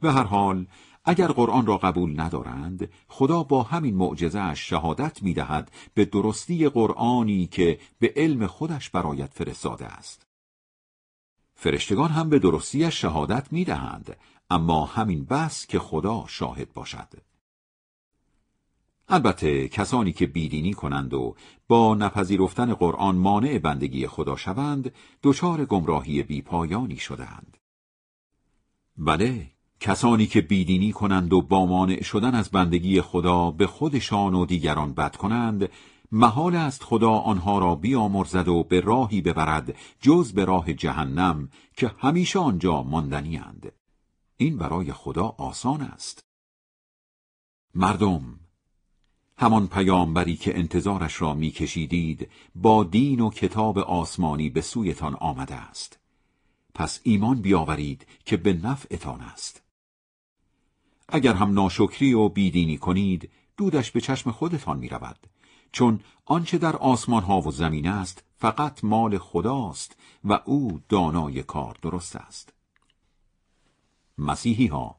به هر حال اگر قرآن را قبول ندارند خدا با همین معجزه شهادت می دهد به درستی قرآنی که به علم خودش برایت فرستاده است. فرشتگان هم به درستی شهادت می دهند اما همین بس که خدا شاهد باشد. البته کسانی که بیدینی کنند و با نپذیرفتن قرآن مانع بندگی خدا شوند دچار گمراهی بیپایانی شدند بله کسانی که بیدینی کنند و با مانع شدن از بندگی خدا به خودشان و دیگران بد کنند محال است خدا آنها را بیامرزد و به راهی ببرد جز به راه جهنم که همیشه آنجا ماندنی اند. این برای خدا آسان است. مردم همان پیامبری که انتظارش را میکشیدید با دین و کتاب آسمانی به سویتان آمده است. پس ایمان بیاورید که به نفعتان است. اگر هم ناشکری و بیدینی کنید دودش به چشم خودتان می رود. چون آنچه در آسمان ها و زمین است فقط مال خداست و او دانای کار درست است مسیحی ها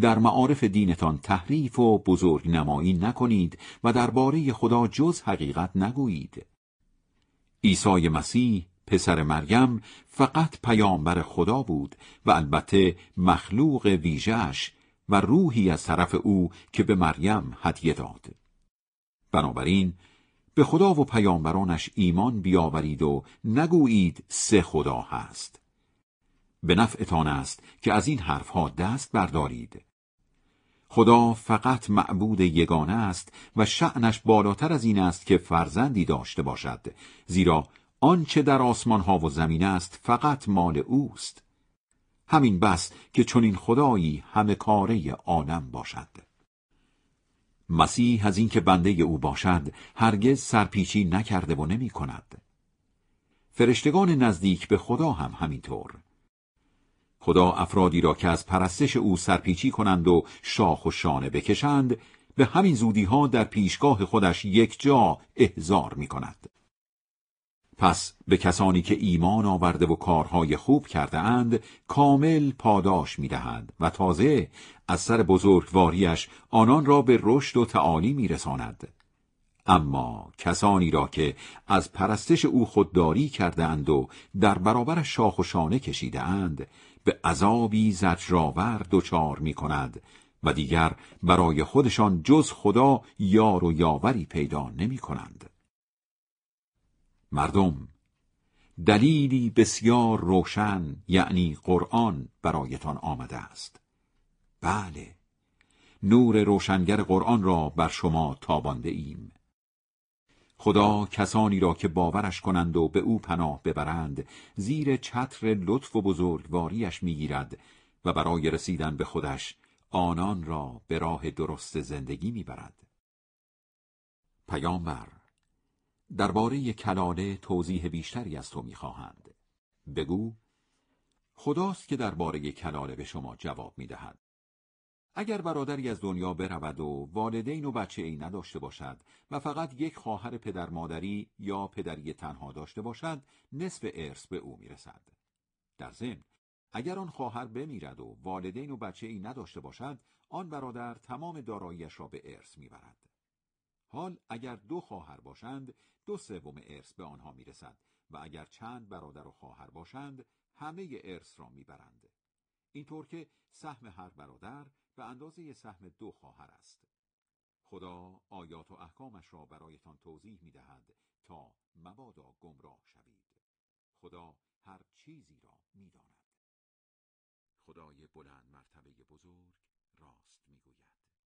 در معارف دینتان تحریف و بزرگ نمایی نکنید و درباره خدا جز حقیقت نگویید عیسی مسیح پسر مریم فقط پیامبر خدا بود و البته مخلوق ویژهش و روحی از طرف او که به مریم هدیه داد. بنابراین به خدا و پیامبرانش ایمان بیاورید و نگویید سه خدا هست. به نفعتان است که از این حرفها دست بردارید. خدا فقط معبود یگانه است و شعنش بالاتر از این است که فرزندی داشته باشد زیرا آنچه در آسمان ها و زمین است فقط مال اوست. همین بس که چنین خدایی همه کاره عالم باشد. مسیح از اینکه بنده او باشد هرگز سرپیچی نکرده و نمی کند. فرشتگان نزدیک به خدا هم همینطور. خدا افرادی را که از پرستش او سرپیچی کنند و شاخ و شانه بکشند به همین زودی ها در پیشگاه خودش یک جا احزار می کند. پس به کسانی که ایمان آورده و کارهای خوب کرده اند کامل پاداش می دهند و تازه از سر بزرگواریش آنان را به رشد و تعالی می رساند. اما کسانی را که از پرستش او خودداری کرده اند و در برابر شاخ و شانه کشیده اند به عذابی زجرآور دچار می کند و دیگر برای خودشان جز خدا یار و یاوری پیدا نمی کنند. مردم. دلیلی بسیار روشن یعنی قرآن برایتان آمده است. بله. نور روشنگر قرآن را بر شما تابانده ایم. خدا کسانی را که باورش کنند و به او پناه ببرند زیر چتر لطف و بزرگواریش می‌گیرد و برای رسیدن به خودش آنان را به راه درست زندگی می‌برد. پیامبر. درباره کلاله توضیح بیشتری از تو می‌خواهند بگو خداست که درباره کلاله به شما جواب می‌دهد اگر برادری از دنیا برود و والدین و بچه ای نداشته باشد و فقط یک خواهر پدر مادری یا پدری تنها داشته باشد نصف ارث به او می‌رسد. در ضمن اگر آن خواهر بمیرد و والدین و بچه ای نداشته باشد آن برادر تمام داراییش را به ارث می‌برد. حال اگر دو خواهر باشند دو سوم ارث به آنها می‌رسد و اگر چند برادر و خواهر باشند همه ارث را می‌برند. اینطور که سهم هر برادر به اندازه سهم دو خواهر است. خدا آیات و احکامش را برایتان توضیح می دهد تا مبادا گمراه شوید. خدا هر چیزی را می داند. خدای بلند مرتبه بزرگ راست می گوید.